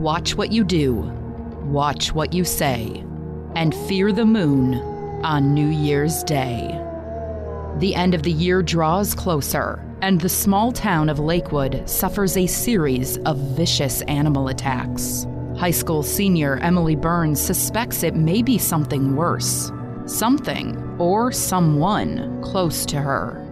Watch what you do, watch what you say, and fear the moon on New Year's Day. The end of the year draws closer, and the small town of Lakewood suffers a series of vicious animal attacks. High school senior Emily Burns suspects it may be something worse. Something or someone close to her.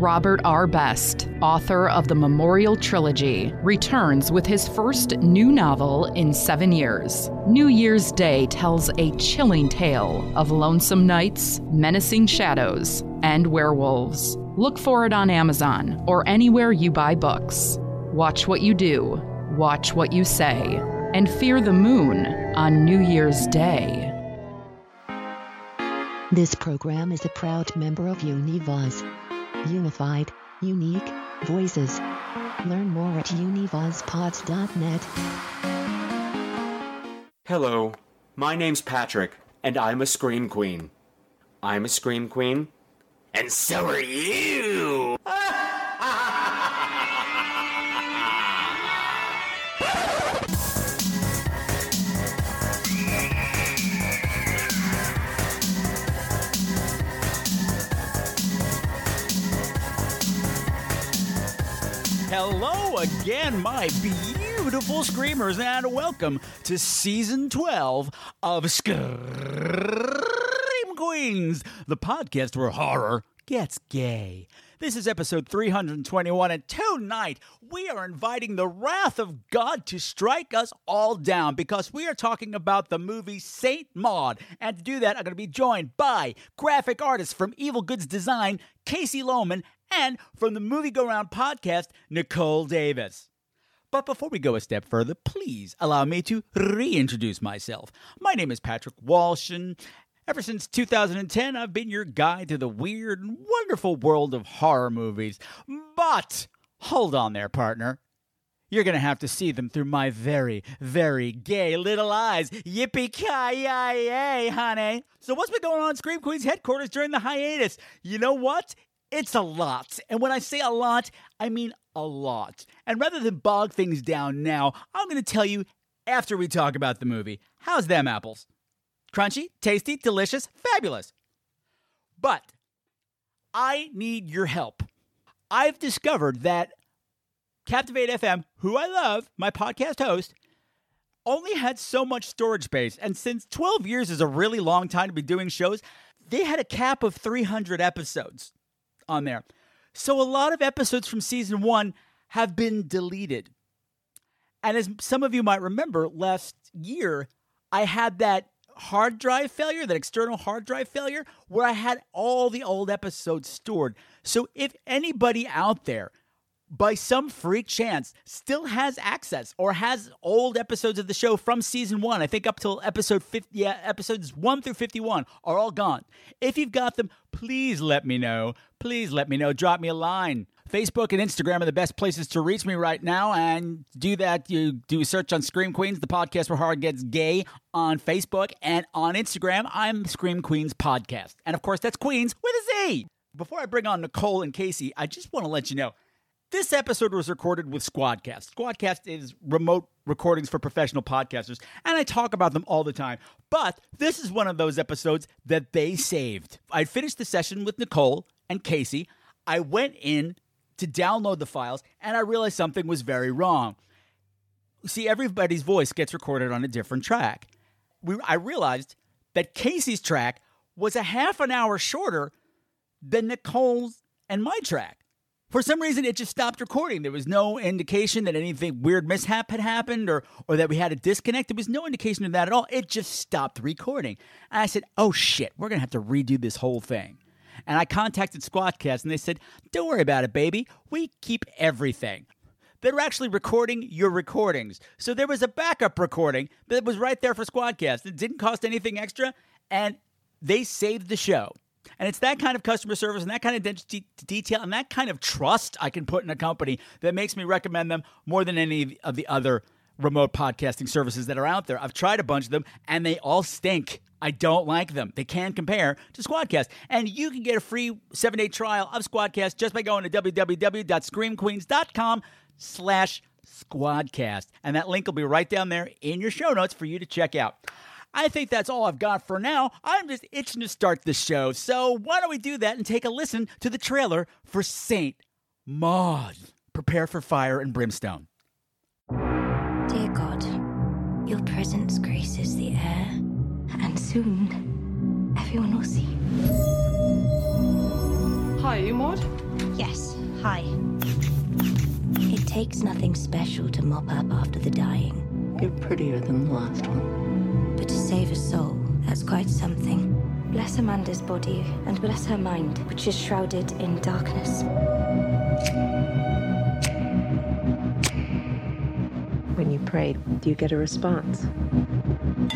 Robert R. Best, author of the Memorial Trilogy, returns with his first new novel in seven years. New Year's Day tells a chilling tale of lonesome nights, menacing shadows, and werewolves. Look for it on Amazon or anywhere you buy books. Watch what you do, watch what you say, and fear the moon on New Year's Day. This program is a proud member of Univaz. Unified, unique, voices. Learn more at univazpods.net. Hello, my name's Patrick, and I'm a Scream Queen. I'm a Scream Queen, and so are you! again, my beautiful screamers, and welcome to season 12 of Scream Queens, the podcast where horror gets gay. This is episode 321, and tonight we are inviting the wrath of God to strike us all down because we are talking about the movie Saint Maud. And to do that, I'm going to be joined by graphic artist from Evil Goods Design, Casey Lohman, and from the Movie Go Round podcast, Nicole Davis. But before we go a step further, please allow me to reintroduce myself. My name is Patrick Walsh, and ever since 2010, I've been your guide to the weird and wonderful world of horror movies. But hold on there, partner. You're going to have to see them through my very, very gay little eyes. Yippee ki yay, honey. So, what's been going on at Scream Queens headquarters during the hiatus? You know what? It's a lot. And when I say a lot, I mean a lot. And rather than bog things down now, I'm going to tell you after we talk about the movie. How's them apples? Crunchy, tasty, delicious, fabulous. But I need your help. I've discovered that Captivate FM, who I love, my podcast host, only had so much storage space. And since 12 years is a really long time to be doing shows, they had a cap of 300 episodes on there. So a lot of episodes from season one have been deleted. And as some of you might remember, last year, I had that hard drive failure, that external hard drive failure, where I had all the old episodes stored. So if anybody out there by some freak chance still has access or has old episodes of the show from season 1 i think up till episode 50 yeah episodes 1 through 51 are all gone if you've got them please let me know please let me know drop me a line Facebook and Instagram are the best places to reach me right now. And do that. You do a search on Scream Queens, the podcast where horror gets gay on Facebook. And on Instagram, I'm Scream Queens Podcast. And of course, that's Queens with a Z. Before I bring on Nicole and Casey, I just want to let you know this episode was recorded with Squadcast. Squadcast is remote recordings for professional podcasters, and I talk about them all the time. But this is one of those episodes that they saved. I finished the session with Nicole and Casey. I went in to download the files, and I realized something was very wrong. See, everybody's voice gets recorded on a different track. We, I realized that Casey's track was a half an hour shorter than Nicole's and my track. For some reason, it just stopped recording. There was no indication that anything weird mishap had happened or, or that we had a disconnect. There was no indication of that at all. It just stopped recording. And I said, oh shit, we're going to have to redo this whole thing. And I contacted Squadcast and they said, don't worry about it, baby. We keep everything. They were actually recording your recordings. So there was a backup recording that was right there for Squadcast. It didn't cost anything extra, and they saved the show. And it's that kind of customer service and that kind of de- detail and that kind of trust I can put in a company that makes me recommend them more than any of the other remote podcasting services that are out there. I've tried a bunch of them and they all stink. I don't like them. They can compare to Squadcast. And you can get a free seven-day trial of Squadcast just by going to www.screamqueens.com slash Squadcast. And that link will be right down there in your show notes for you to check out. I think that's all I've got for now. I'm just itching to start the show. So why don't we do that and take a listen to the trailer for Saint Maud? Prepare for fire and brimstone. Dear God, your presence graces the air, and soon everyone will see. Hi, you Maud? Yes, hi. It takes nothing special to mop up after the dying, You're prettier than the last one. Save a soul, that's quite something. Bless Amanda's body and bless her mind, which is shrouded in darkness. When you pray, do you get a response?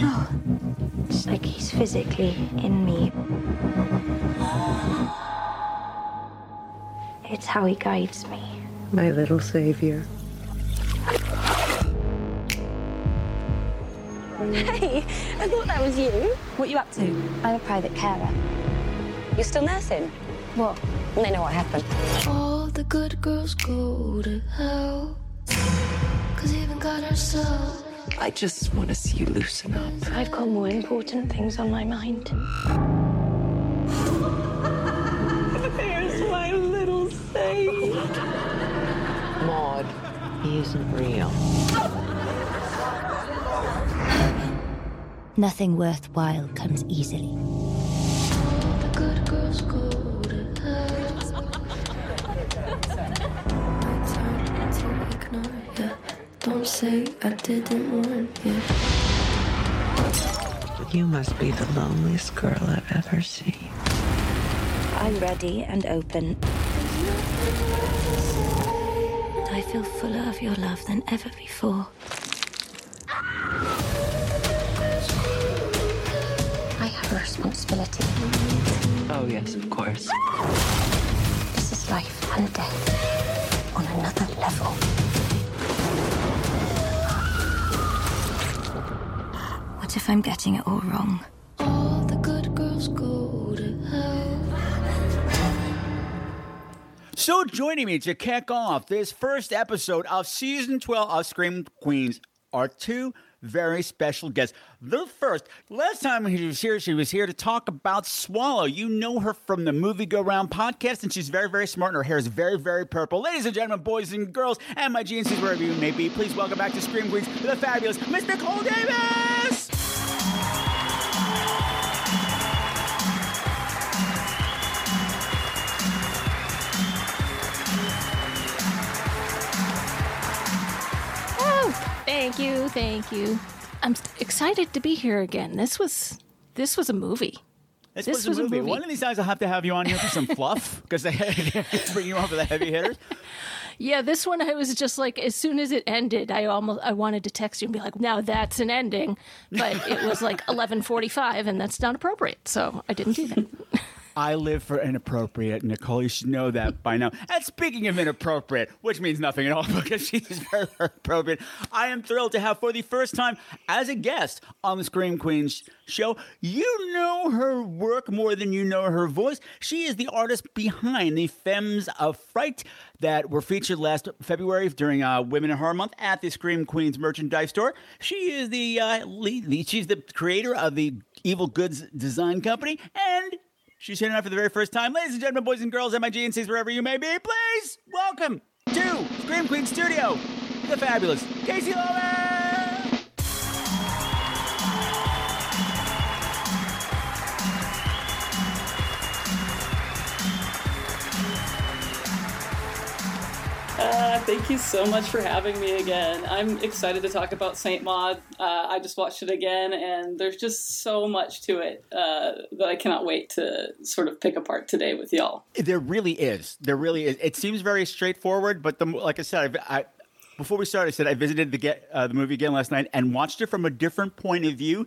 Oh, it's like he's physically in me. It's how he guides me. My little savior. Hey, I thought that was you. What you up to? I'm a private carer. You're still nursing? What? They know what happened. All the good girls go to hell. Cause even God herself. I just want to see you loosen up. I've got more important things on my mind. There's my little saint. Maud, he isn't real. Nothing worthwhile comes easily. Good girls go to hell. Turn to ignore ya. Don't say I didn't warn you. You must be the loneliest girl I've ever seen. I'm ready and open. And I feel fuller of your love than ever before. Responsibility. Oh, yes, of course. This is life and death on another level. What if I'm getting it all wrong? All the good girls go to hell. So, joining me to kick off this first episode of season 12 of Scream Queens are two very special guests. The first, last time she was here, she was here to talk about Swallow. You know her from the Movie Go Round podcast, and she's very, very smart, and her hair is very, very purple. Ladies and gentlemen, boys and girls, and my GNCs, wherever you may be, please welcome back to Scream Queens, the fabulous Miss Nicole Davis! Thank you, thank you. I'm excited to be here again. This was this was a movie. This, This was, was a a movie. movie. One of these times I'll have to have you on here for some fluff because they bring you on for the heavy hitters. Yeah, this one I was just like as soon as it ended, I almost I wanted to text you and be like, "Now that's an ending," but it was like 11:45 and that's not appropriate. So I didn't do that. I live for inappropriate, Nicole. You should know that by now. And speaking of inappropriate, which means nothing at all because she's very, appropriate, I am thrilled to have for the first time as a guest on the Scream Queens show. You know her work more than you know her voice. She is the artist behind the Femmes of Fright that were featured last February during uh, Women in Horror Month at the Scream Queens merchandise store. She is the uh, lead, the, she's the creator of the Evil Goods Design Company and She's here tonight for the very first time. Ladies and gentlemen, boys and girls, GNCs, wherever you may be, please welcome to Scream Queen Studio, the fabulous Casey Loman! Uh, thank you so much for having me again. I'm excited to talk about Saint Maud. Uh, I just watched it again, and there's just so much to it uh, that I cannot wait to sort of pick apart today with y'all. There really is. There really is. It seems very straightforward, but the, like I said, I, I, before we started, I said I visited the, get, uh, the movie again last night and watched it from a different point of view.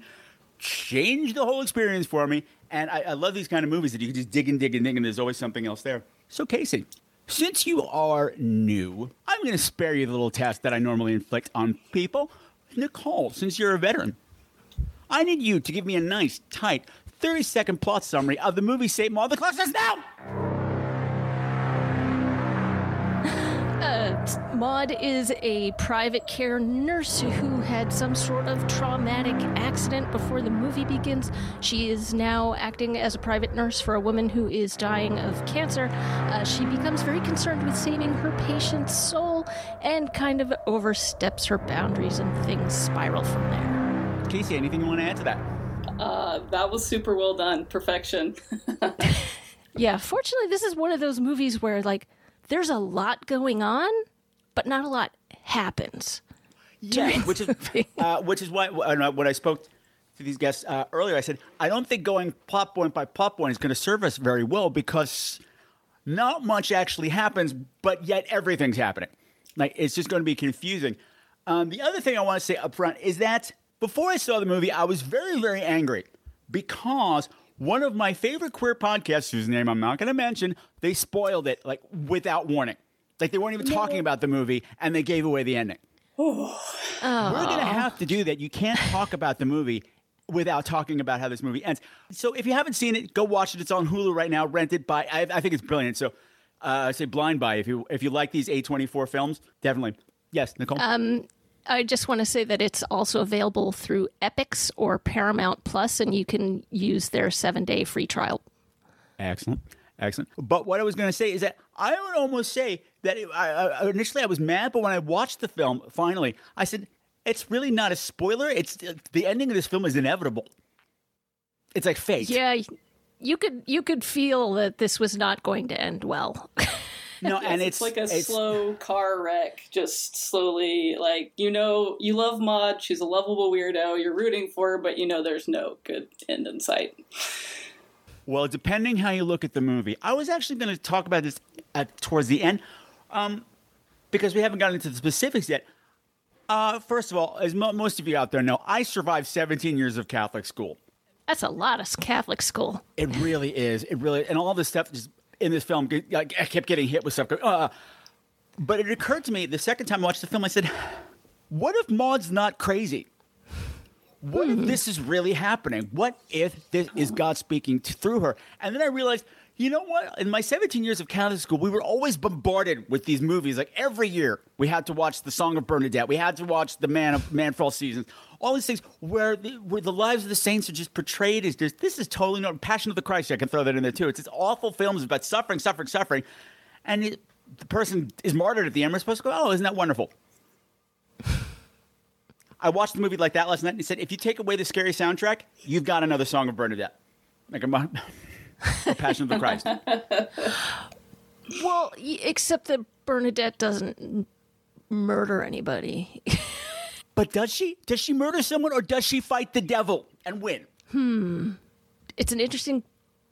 Changed the whole experience for me. And I, I love these kind of movies that you can just dig and dig and dig, and there's always something else there. So, Casey, since you are new, I'm going to spare you the little test that I normally inflict on people. Nicole, since you're a veteran, I need you to give me a nice, tight, 30 second plot summary of the movie Saint Maud. The clock starts now! Maud is a private care nurse who had some sort of traumatic accident before the movie begins. She is now acting as a private nurse for a woman who is dying of cancer. Uh, she becomes very concerned with saving her patient's soul and kind of oversteps her boundaries, and things spiral from there. Casey, anything you want to add to that? Uh, that was super well done. Perfection. yeah, fortunately, this is one of those movies where, like, there's a lot going on, but not a lot happens. Yeah, which is uh, which is why uh, when I spoke to these guests uh, earlier, I said I don't think going plot point by plot point is going to serve us very well because not much actually happens, but yet everything's happening. Like it's just going to be confusing. Um, the other thing I want to say up front is that before I saw the movie, I was very very angry because one of my favorite queer podcasts, whose name I'm not going to mention, they spoiled it like without warning. Like they weren't even talking about the movie, and they gave away the ending. Oh. We're going to have to do that. You can't talk about the movie without talking about how this movie ends. So if you haven't seen it, go watch it. It's on Hulu right now. rented by. I, I think it's brilliant. So uh, I say blind buy if you if you like these A24 films, definitely. Yes, Nicole. Um, I just want to say that it's also available through Epix or Paramount Plus, and you can use their seven day free trial. Excellent. Excellent. But what I was going to say is that I would almost say that it, I, I, initially I was mad, but when I watched the film, finally, I said, it's really not a spoiler. It's the ending of this film is inevitable. It's like fate. Yeah, you could you could feel that this was not going to end well. No, and it's, it's, like a it's, slow car wreck, just slowly. Like you know, you love Maud. She's a lovable weirdo. You're rooting for her, but you know there's no good end in sight. Well, depending how you look at the movie, I was actually going to talk about this at, towards the end, um, because we haven't gotten into the specifics yet. Uh, first of all, as mo- most of you out there know, I survived 17 years of Catholic school. That's a lot of Catholic school. It really is. It really, and all this stuff just in this film, I kept getting hit with stuff. Uh, but it occurred to me the second time I watched the film, I said, "What if Maud's not crazy? What if this is really happening? What if this is God speaking to, through her?" And then I realized, you know what? In my 17 years of Catholic school, we were always bombarded with these movies. Like every year, we had to watch The Song of Bernadette. We had to watch The Man of Man for All Seasons. All these things where the, where the lives of the saints are just portrayed as just this is totally not Passion of the Christ. I can throw that in there too. It's this awful films about suffering, suffering, suffering, and it, the person is martyred at the end. We're supposed to go, oh, isn't that wonderful? I watched the movie like that last night and he said, if you take away the scary soundtrack, you've got another Song of Bernadette. Like a, Passion of the Christ. well, except that Bernadette doesn't murder anybody. But does she? Does she murder someone or does she fight the devil and win? Hmm. It's an interesting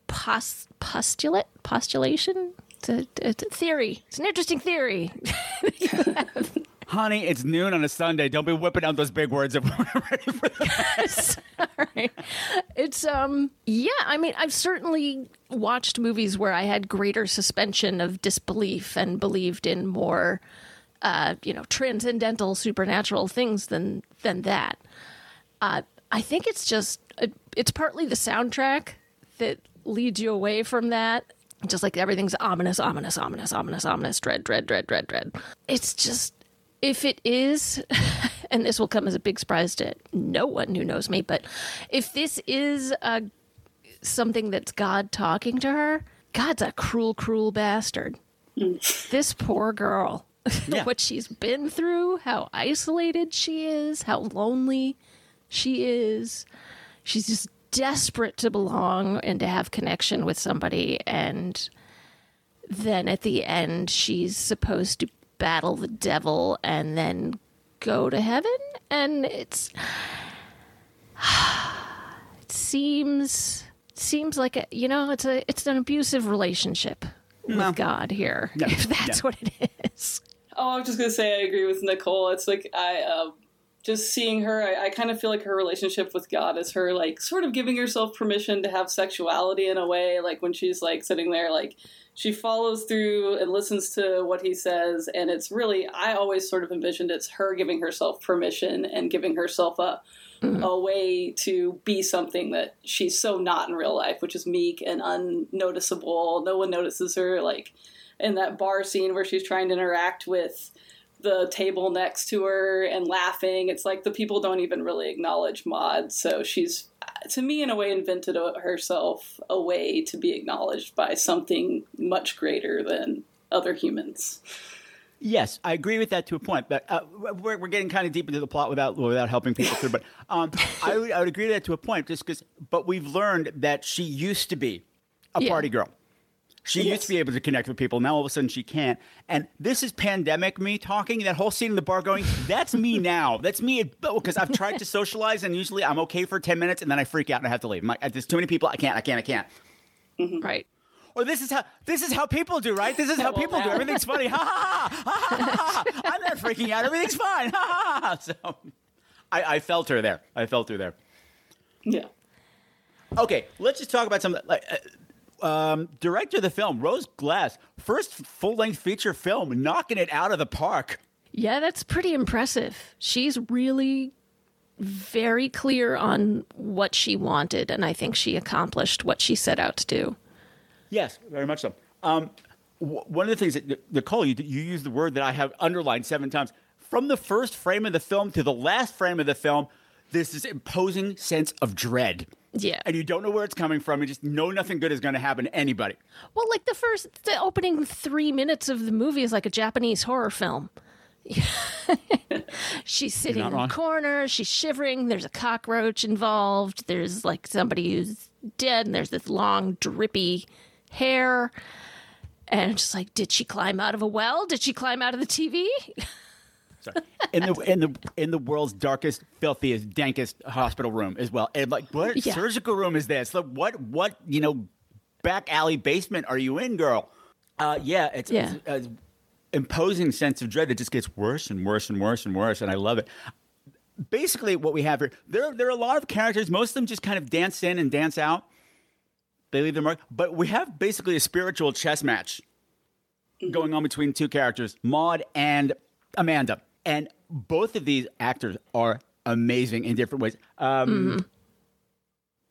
pos- postulate, postulation. It's a, it's a theory. It's an interesting theory. Honey, it's noon on a Sunday. Don't be whipping out those big words if we're ready for that. Sorry. It's um yeah, I mean, I've certainly watched movies where I had greater suspension of disbelief and believed in more uh, you know, transcendental, supernatural things than than that. Uh, I think it's just it's partly the soundtrack that leads you away from that. Just like everything's ominous, ominous, ominous, ominous, ominous, dread, dread, dread, dread, dread. It's just if it is, and this will come as a big surprise to no one who knows me, but if this is uh, something that's God talking to her, God's a cruel, cruel bastard. this poor girl yeah. what she's been through, how isolated she is, how lonely she is. She's just desperate to belong and to have connection with somebody. And then at the end, she's supposed to battle the devil and then go to heaven. And it's. It seems seems like a you know it's a it's an abusive relationship with God here. No, if that's what it is. Oh, I was just gonna say I agree with Nicole. It's like I uh, just seeing her. I, I kind of feel like her relationship with God is her like sort of giving herself permission to have sexuality in a way. Like when she's like sitting there, like she follows through and listens to what he says, and it's really I always sort of envisioned it's her giving herself permission and giving herself a mm-hmm. a way to be something that she's so not in real life, which is meek and unnoticeable. No one notices her. Like in that bar scene where she's trying to interact with the table next to her and laughing. It's like the people don't even really acknowledge Maud. So she's, to me, in a way, invented a, herself a way to be acknowledged by something much greater than other humans. Yes, I agree with that to a point, but uh, we're, we're getting kind of deep into the plot without without helping people through. But um, I, would, I would agree to that to a point, just because. But we've learned that she used to be a Yeah. party girl. She Yes. used to be able to connect with people. Now all of a sudden she can't. And this is pandemic me talking. That whole scene in the bar going. That's me now. That's me because I've tried to socialize and usually I'm okay for ten minutes and then I freak out and I have to leave. I'm like, there's too many people. I can't. I can't. I can't. Right. Or this is how this is how people do, right? This is how Well, people do. Everything's funny. Ha ha ha, ha ha ha. ha. I'm not freaking out. Everything's fine. Ha ha ha. So I, I felt her there. I felt her there. Yeah. Okay, let's just talk about some like uh, um, director of the film, Rose Glass, first full length feature film, knocking it out of the park. Yeah, that's pretty impressive. She's really very clear on what she wanted, and I think she accomplished what she set out to do. Yes, very much so. Um, w- one of the things that Nicole, you, you used the word that I have underlined seven times. From the first frame of the film to the last frame of the film, there's this imposing sense of dread. Yeah. And you don't know where it's coming from. You just know nothing good is going to happen to anybody. Well, like the first, the opening three minutes of the movie is like a Japanese horror film. she's sitting in the corner, she's shivering, there's a cockroach involved, there's like somebody who's dead, and there's this long, drippy hair. And it's just like, did she climb out of a well? Did she climb out of the TV? Sorry. In the in the in the world's darkest, filthiest, dankest hospital room as well. And like, what Yeah. surgical room is this? Like, what what you know, back alley basement are you in, girl? Uh, yeah, it's, Yeah. it's a imposing sense of dread that just gets worse and worse and worse and worse, and I love it. Basically, what we have here, there there are a lot of characters. Most of them just kind of dance in and dance out. They leave their mark, but we have basically a spiritual chess match going on between two characters, Maud and Amanda. And both of these actors are amazing in different ways. Um,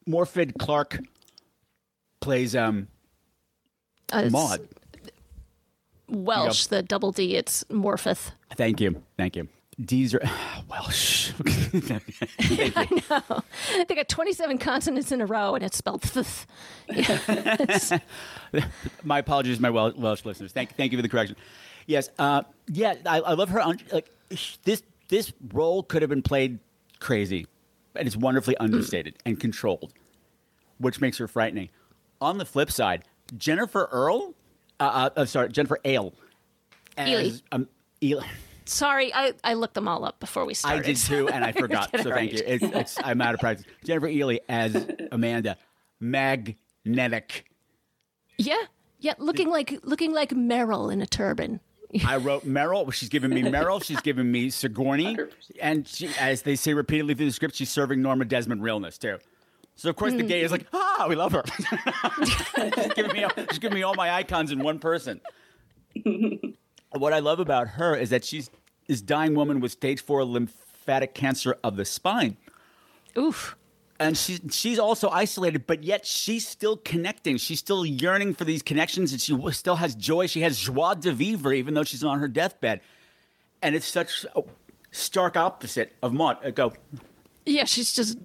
Morfydd Clark plays um, Uh, Maud. Welsh, the double D, it's Morpheth. Thank you. Thank you. These are Welsh. Thank you. They got 27 consonants in a row and it's spelled th. my apologies, my Wel- Welsh listeners. Thank, thank you for the correction. Yes, uh, yeah, I, I love her. Like this, this role could have been played crazy, and it's wonderfully understated and controlled, which makes her frightening. On the flip side, Jennifer Earl, uh, uh, uh, sorry, Jennifer Ale, as, Um, Ehle. Sorry, I, I looked them all up before we started. I did too, and I forgot. So thank right. you. It's, it's, I'm out of practice. Jennifer Ehle as Amanda, magnetic. Yeah, yeah, looking like looking like Meryl in a turban. I wrote Meryl. She's giving me Meryl. She's giving me Sigourney, 100%. and she, as they say repeatedly through the script, she's serving Norma Desmond realness too. So of course the gay is like, ah, we love her. she's, giving me all, she's giving me all my icons in one person. what I love about her is that she's this dying woman with stage four lymphatic cancer of the spine Oof. And she's she's also isolated, but yet she's still connecting. She's still yearning for these connections, and she still has joy. She has joie de vivre, even though she's on her deathbed. And it's such a stark opposite of Maud. Go. Yeah, she's just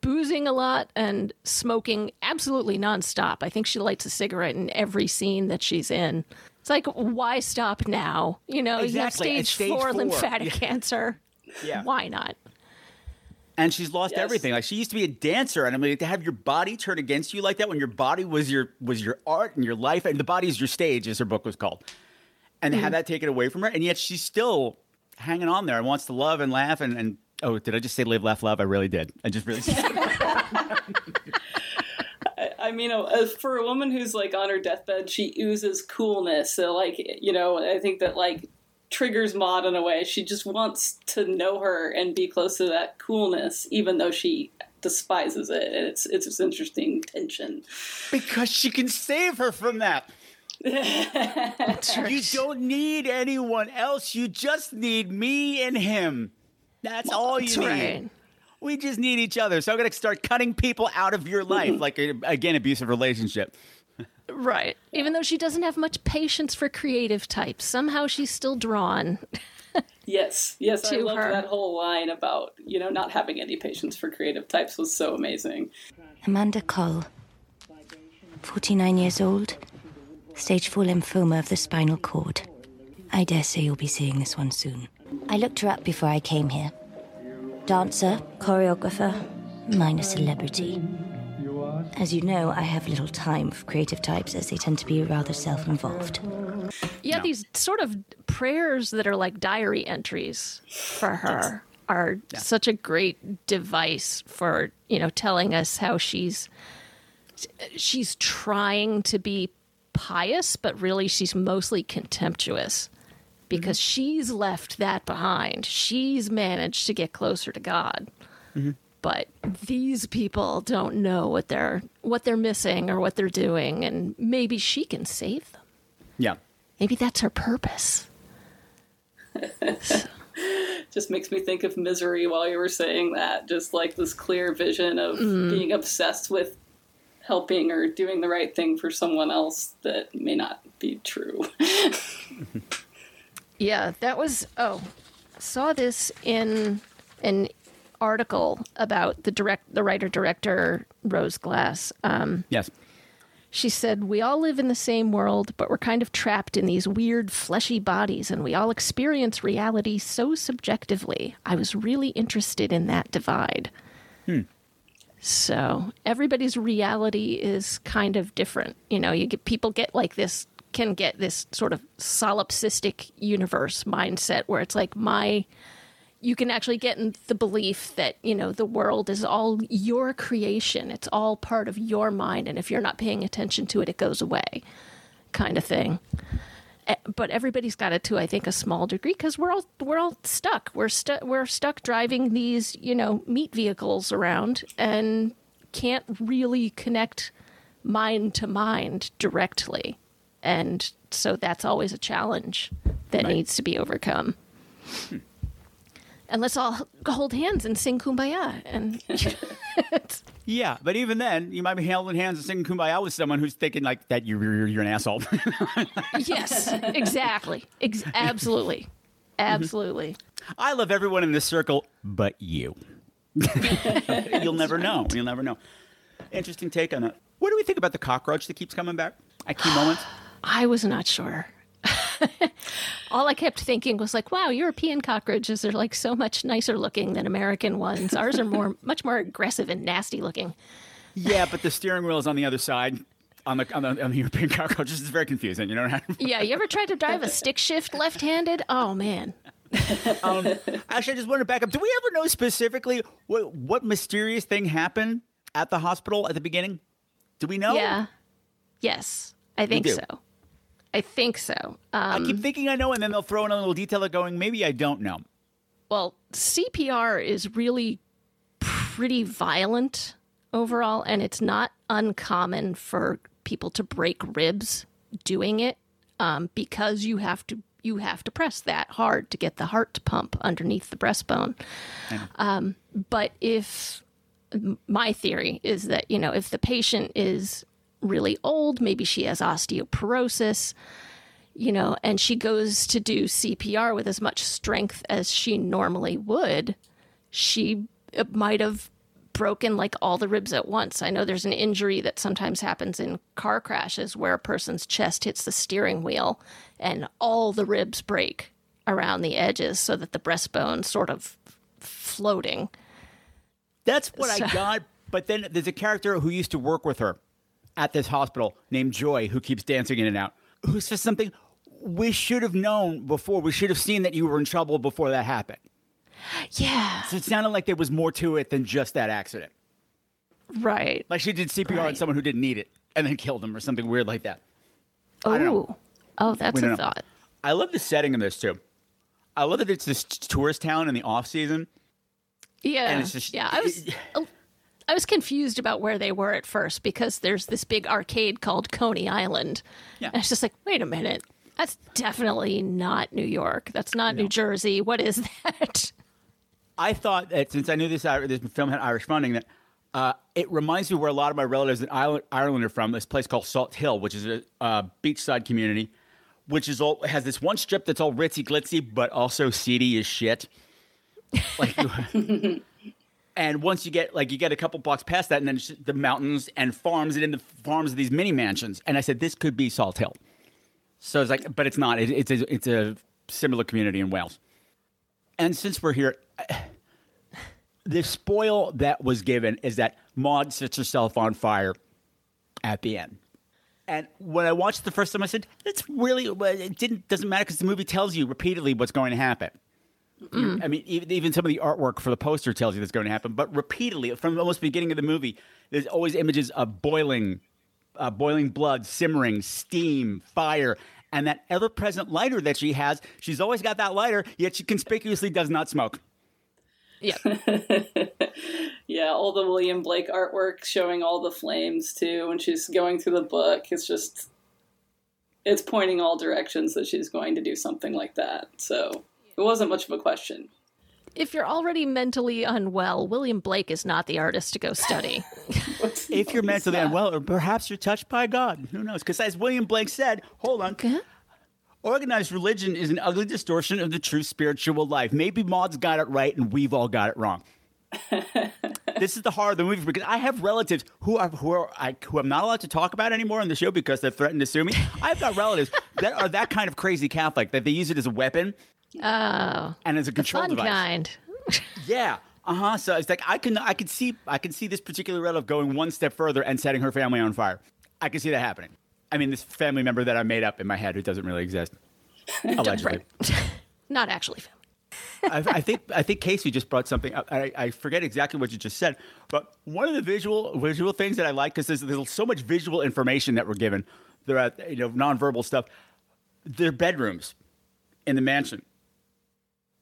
boozing a lot and smoking absolutely nonstop. I think she lights a cigarette in every scene that she's in. It's like, why stop now? You know, Exactly, you have stage, stage four, four. lymphatic Yeah. cancer. Yeah. Why not? And she's lost Yes. everything. Like she used to be a dancer, and I mean to have your body turn against you like that when your body was your was your art and your life, and the body is your stage, as her book was called, and to have that taken away from her, and yet she's still hanging on there and wants to love and laugh and and oh, did I just say live, laugh, love? I really did. I just really. I, I mean, uh, for a woman who's like on her deathbed, she oozes coolness. So, like, you know, I think that like triggers Maud in a way. She just wants to know her and be close to that coolness, even though she despises it. And it's it's this interesting tension. because she can save her from that. You don't need anyone else. You just need me and him. That's all you That's need. We just need each other. So I'm going to start cutting people out of your life, like again, abusive relationship. Right. Even though she doesn't have much patience for creative types, somehow she's still drawn. Yes, yes, I To loved her. that whole line about you know not having any patience for creative types was so amazing. Amanda Köhl, 49 years old, stage 4 lymphoma of the spinal cord. I dare say you'll be seeing this one soon. I looked her up before I came here. Dancer, choreographer, minor celebrity. As you know, I have little time for creative types as they tend to be rather self involved. Yeah, these sort of prayers that are like diary entries for her are such a great device for, you know, telling us how she's she's trying to be pious, but really she's mostly contemptuous because mm-hmm. she's left that behind. She's managed to get closer to God. Mm-hmm. But these people don't know what they're what they're missing or what they're doing and maybe she can save them. Yeah. Maybe that's her purpose. Just makes me think of misery while you were saying that. Just like this clear vision of Mm. being obsessed with helping or doing the right thing for someone else that may not be true. Yeah, that was oh, saw this in an article about the direct the writer director Rose Glass. Um, Yes. she said, "We all live in the same world, but we're kind of trapped in these weird fleshy bodies, and we all experience reality so subjectively. I was really interested in that divide." So everybody's reality is kind of different. You know, you get people get like this can get this sort of solipsistic universe mindset where it's like my you can actually get in the belief that you know the world is all your creation. It's all part of your mind. And if you're not paying attention to it it goes away kind of thing. Eh, but everybody's got it to i think a small degree because we're all we're all stuck. We're stuck we're stuck driving these you know meat vehicles around and can't really connect mind to mind directly. And so that's always a challenge that Right. needs to be overcome and let's all hold hands and sing kumbaya and Yeah, but even then, you might be holding hands and singing "Kumbaya" with someone who's thinking like that. You're you're, you're an asshole. yes exactly Ex- absolutely mm-hmm. absolutely I love everyone in this circle, but you. You'll never know. You'll never know. Interesting take on that. What do we think about the cockroach that keeps coming back at key moments? i was not sure all i kept thinking was like wow european cockroaches are like so much nicer looking than american ones ours are more much more aggressive and nasty looking Yeah, but the steering wheel is on the other side. On the, on the on the European cockroaches, it's very confusing. You know what I mean? yeah you ever tried to drive a stick shift left-handed oh man Um, actually, I just want to back up. Do we ever know specifically what what mysterious thing happened at the hospital at the beginning? Do we know? yeah yes i think so i think so I um, keep thinking I know, and then they'll throw in a little detail of going, maybe I don't know. Well, CPR is really pretty violent overall, and it's not uncommon for people to break ribs doing it um, because you have to you have to press that hard to get the heart to pump underneath the breastbone. Um, but if my theory is that you know if the patient is really old, maybe she has osteoporosis, you know, and she goes to do CPR with as much strength as she normally would, she uh, might have broken like all the ribs at once. I know there's an injury that sometimes happens in car crashes where a person's chest hits the steering wheel and all the ribs break around the edges so that the breastbone sort of floating. That's what So- I got. But then there's a character who used to work with her at this hospital named Joy who keeps dancing in and out, who says something we should have known before. We should have seen that you were in trouble before that happened. Yeah, So it sounded like there was more to it than just that accident. right. Like she did CPR on someone who didn't need it and then killed him or something weird like that. I don't know. Oh, oh, that's a know. thought. I love the setting of this too. I love that it's this tourist town in the off season. Yeah, And it's just- yeah. I was, I was confused about where they were at first because there's this big arcade called Coney Island. Yeah. And it's just like, wait a minute, that's definitely not New York. That's not New Jersey. What is that? I thought that since I knew this this film had Irish funding, that Uh, it reminds me where a lot of my relatives in Ireland, Ireland are from. This place called Salt Hill, which is a uh, beachside community, which is all has this one strip that's all ritzy glitzy, but also seedy as shit. Like, and once you get like you get a couple blocks past that, and then the mountains and farms, and in the farms of these mini mansions. And I said, this could be Salt Hill. So it's like, but it's not. It, it's a, it's a similar community in Wales. And since we're here, the spoil that was given is that Maud sets herself on fire at the end. And when I watched the first time, I said, "It's really it didn't doesn't matter because the movie tells you repeatedly what's going to happen." I mean, even, even some of the artwork for the poster tells you that's going to happen. But repeatedly, from almost the beginning of the movie, there's always images of boiling, uh, boiling blood, simmering, steam, fire, and that ever-present lighter that she has. She's always got that lighter, yet she conspicuously does not smoke. Yeah. yeah, all the William Blake artwork showing all the flames too when she's going through the book. It's just it's pointing all directions that she's going to do something like that. So it wasn't much of a question. If you're already mentally unwell, William Blake is not the artist to go study. if you're mentally unwell, or perhaps you're touched by God, who knows? Because as William Blake said, hold on. Organized religion is an ugly distortion of the true spiritual life. Maybe Maud's got it right and we've all got it wrong. this is the horror of the movie because I have relatives who are who are I, who I'm not allowed to talk about anymore on the show because they're threatened to sue me. I've got relatives that are that kind of crazy Catholic that they use it as a weapon Oh. and as a control fun device. kind. Yeah. Uh huh. So it's like I can I can see I can see this particular relative going one step further and setting her family on fire. I can see that happening. I mean, this family member that I made up in my head who doesn't really exist, allegedly. Not actually family. I, I think I think Casey just brought something up. I, I forget exactly what you just said, but one of the visual visual things that I like because there's, there's so much visual information that we're given. There are you know nonverbal stuff. Their bedrooms in the mansion,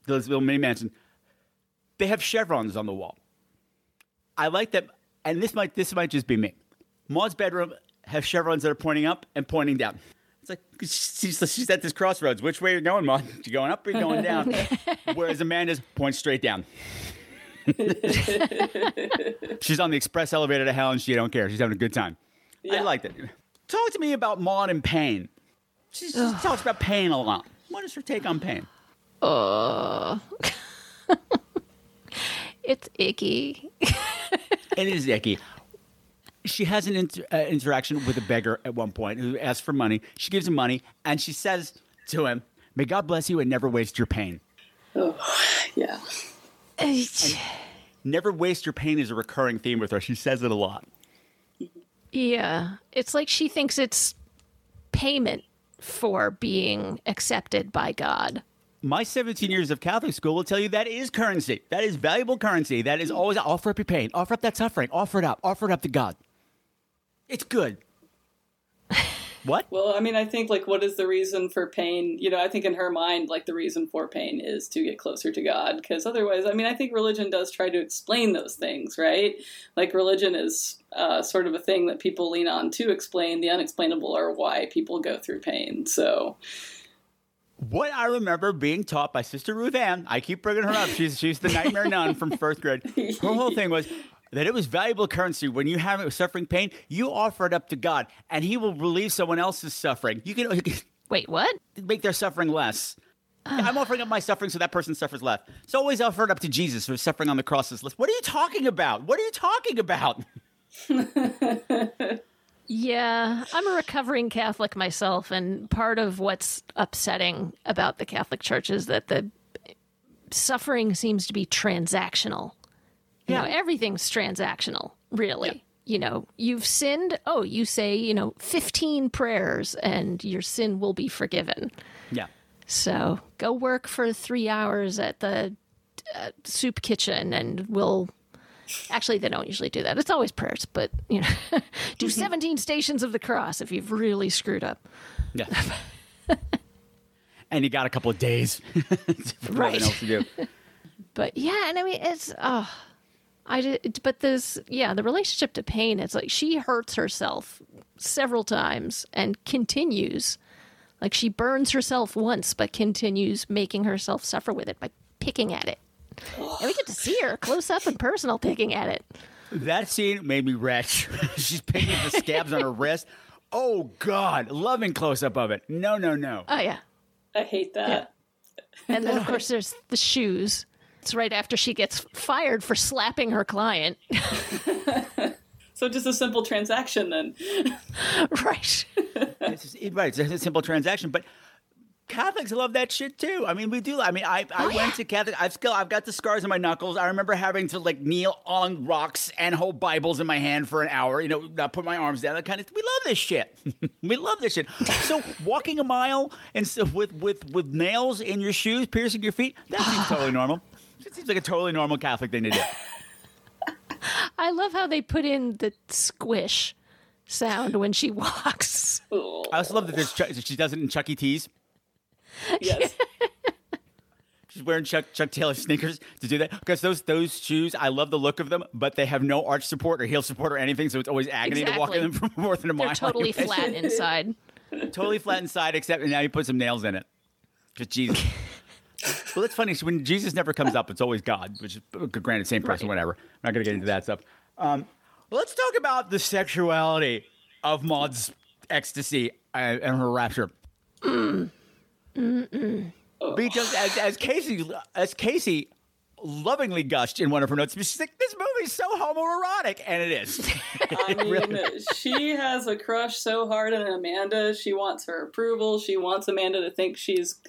those little mini mansion, they have chevrons on the wall. I like that, and this might this might just be me. Maud's bedroom has chevrons that are pointing up and pointing down. It's like she's, she's at this crossroads. Which way are you going, Maud? You going up or you going down? Whereas Amanda's points straight down. she's on the express elevator to hell and she don't care. She's having a good time. I like that. Talk to me about Maud and pain. She she talks about pain a lot. What is her take on pain? Uh, it's icky. it is icky. She has an inter- uh, interaction with a beggar at one point who asks for money. She gives him money and she says to him, May God bless you and never waste your pain. Oh, yeah. Never waste your pain is a recurring theme with her. She says it a lot. Yeah. It's like she thinks it's payment for being accepted by God. My 17 years of Catholic school will tell you that is currency. That is valuable currency. That is always offer up your pain, offer up that suffering, offer it up, offer it up to God. It's good. What? Well, I mean, I think like what is the reason for pain? You know, I think in her mind, like the reason for pain is to get closer to God. Because otherwise, I mean, I think religion does try to explain those things, right? Like religion is uh, sort of a thing that people lean on to explain the unexplainable or why people go through pain. So, What I remember being taught by Sister Ruth Ann, I keep bringing her up. She's she's the nightmare nun from first grade. Her whole thing was that it was valuable currency when you have suffering pain. You offer it up to God, and He will relieve someone else's suffering. You can, you can wait, what? Make their suffering less. I'm offering up my suffering so that person suffers less. So always offer it up to Jesus for suffering on the cross is less. What are you talking about? What are you talking about? Yeah, I'm a recovering Catholic myself, and part of what's upsetting about the Catholic Church is that the suffering seems to be transactional. You know, everything's transactional, really. You know, you've sinned. Oh, you say, you know, 15 prayers and your sin will be forgiven. Yeah. So go work for three hours at the uh, soup kitchen and we'll. Actually, they don't usually do that. It's always prayers, but, you know, do mm-hmm. 17 stations of the cross if you've really screwed up. Yeah. and you got a couple of days. Right. Else to do. But yeah, and I mean, it's, oh, I did, but this, yeah, the relationship to pain, it's like she hurts herself several times and continues. Like she burns herself once, but continues making herself suffer with it by picking at it. And we get to see her close up and personal picking at it. That scene made me retch. She's picking up the scabs on her wrist. Oh God, loving close up of it. No, no, no. Oh yeah. I hate that. And then of course there's the shoes. It's right after she gets fired for slapping her client. So just a simple transaction then. right. It's just- right, it's a simple transaction, but Catholics love that shit too. I mean, we do. I mean, I, I oh, went to Catholic. I've still I've got the scars on my knuckles. I remember having to like kneel on rocks and hold Bibles in my hand for an hour. You know, not put my arms down. That kind of. We love this shit. we love this shit. So walking a mile and so with with with nails in your shoes, piercing your feet. That seems totally normal. It seems like a totally normal Catholic thing to do. I love how they put in the squish sound when she walks. I also love that there's she does it in Chuck E. Cheese. Yes. She's wearing Chuck Chuck Taylor sneakers to do that because those those shoes. I love the look of them, but they have no arch support or heel support or anything, so it's always agony to walk in them for more than a mile. They're totally flat inside. totally flat inside, except now you put some nails in it. Because Jesus. well, that's funny. So when Jesus never comes up, it's always God, which is granted, same person, whatever. I'm not going to get into that stuff. Um, let's talk about the sexuality of Maud's ecstasy and her rapture. Because as, as Casey, as Casey lovingly gushed in one of her notes, she's like, "This movie's so homoerotic," and it is. I mean, she has a crush so hard on Amanda. She wants her approval. She wants Amanda to think she's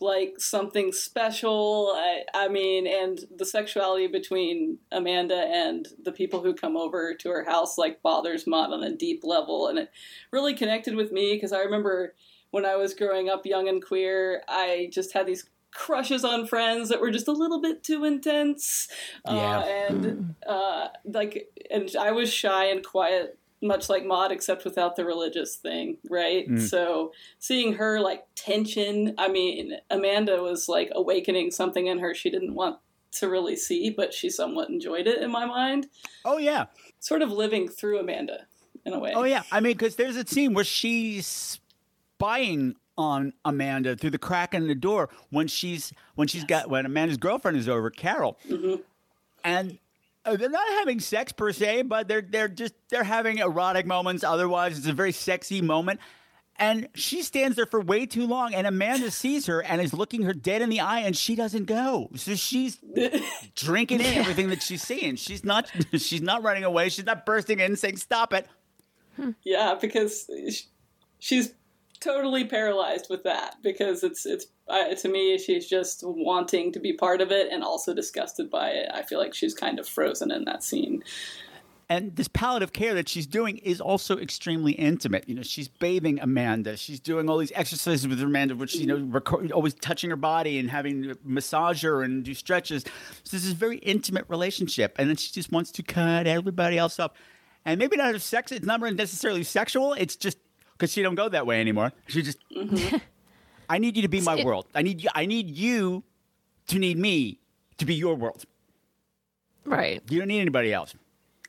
like something special. I, I mean, and the sexuality between Amanda and the people who come over to her house like bothers Maud on a deep level, and it really connected with me because I remember when I was growing up young and queer, I just had these crushes on friends that were just a little bit too intense. Yeah. Uh, and uh, like, and I was shy and quiet, much like Maud, except without the religious thing, right? Mm. So seeing her like tension, I mean, Amanda was like awakening something in her she didn't want to really see, but she somewhat enjoyed it in my mind. Oh yeah, sort of living through Amanda in a way. Oh yeah, I mean, because there's a scene where she's spying on Amanda through the crack in the door when she's when she's got when Amanda's girlfriend is over, Carol, and uh, they're not having sex per se, but they're they're just they're having erotic moments. Otherwise, it's a very sexy moment. And she stands there for way too long, and Amanda sees her and is looking her dead in the eye, and she doesn't go. So she's drinking in everything that she's seeing. She's not she's not running away. She's not bursting in saying "Stop it." Yeah, because she's totally paralyzed with that because it's it's uh, to me she's just wanting to be part of it and also disgusted by it. I feel like she's kind of frozen in that scene. And this palliative care that she's doing is also extremely intimate. You know, she's bathing Amanda. She's doing all these exercises with Amanda, which you know, record, always touching her body and having to massage her and do stretches. So this is very intimate relationship. And then she just wants to cut everybody else up. And maybe not have sex. It's not necessarily sexual. It's just because she don't go that way anymore. She just, I need you to be my world. I need you. I need you to need me to be your world. Right. You don't need anybody else.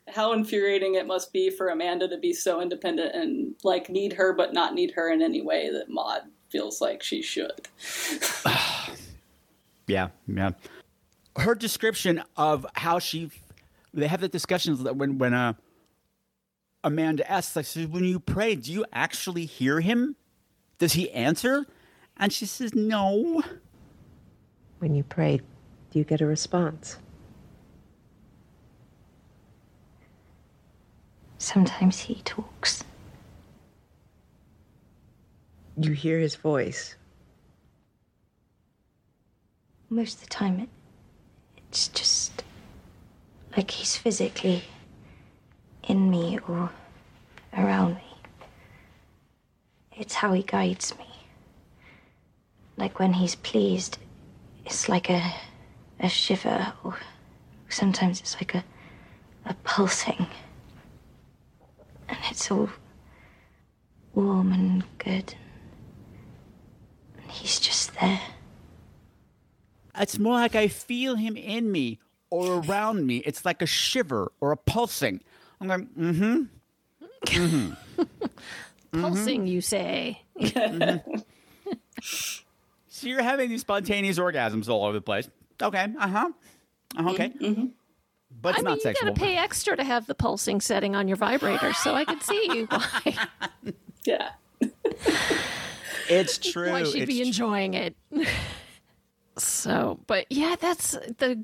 How infuriating it must be for Amanda to be so independent and like need her but not need her in any way that Maud feels like she should. Yeah, yeah. Her description of how she, they have the discussions that when when uh, Amanda asks, like, so when you pray, do you actually hear him? Does he answer? And she says, no. When you pray, do you get a response? Sometimes he talks. You hear his voice. Most of the time, it, it's just like he's physically in me or around me. It's how he guides me. Like when he's pleased, it's like a a shiver, or sometimes it's like a a pulsing. And it's all warm and good. And he's just there. It's more like I feel him in me or around me. It's like a shiver or a pulsing. I'm going, mm-hmm. Mm-hmm. Pulsing, you say. So you're having these spontaneous orgasms all over the place. Okay. Uh huh. Uh-huh, okay. but it's I mean, not you sexual. gotta pay extra to have the pulsing setting on your vibrator, so I can see why Yeah. It's true. why she'd It's be tr- enjoying it. so, but yeah, that's the.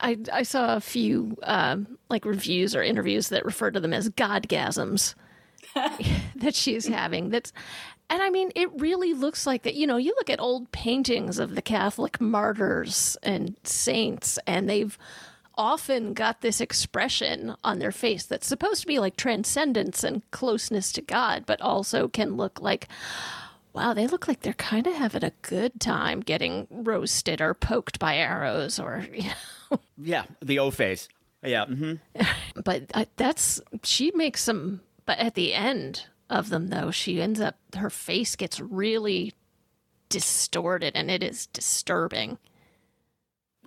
I I saw a few um, like reviews or interviews that refer to them as godgasms that she's having. That's and I mean, it really looks like that. You know, you look at old paintings of the Catholic martyrs and saints, and they've often got this expression on their face that's supposed to be like transcendence and closeness to God, but also can look like, wow, they look like they're kind of having a good time getting roasted or poked by arrows or, you know. yeah, the O face. Yeah. hmm But uh, that's, she makes some, but at the end of them, though, she ends up, her face gets really distorted and it is disturbing.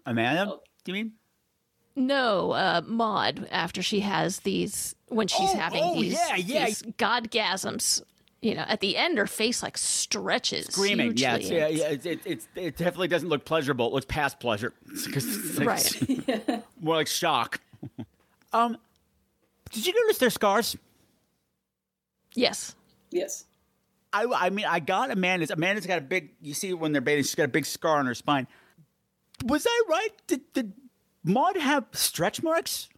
Amanda, do you mean? No, uh, Maud, after she has these, when she's Oh, having oh, these, yeah, yeah. these godgasms, you know, at the end, her face like stretches. Screaming. Yeah, it's, yeah, yeah. It, it, it's- it definitely doesn't look pleasurable. It looks past pleasure. It's 'cause it's like- Right. more like shock. um, did you notice their scars? Yes. Yes. I, I mean, I got Amanda's. Amanda's got a big. You see when they're bathing, she's got a big scar on her spine. Was I right? Did, did Maud have stretch marks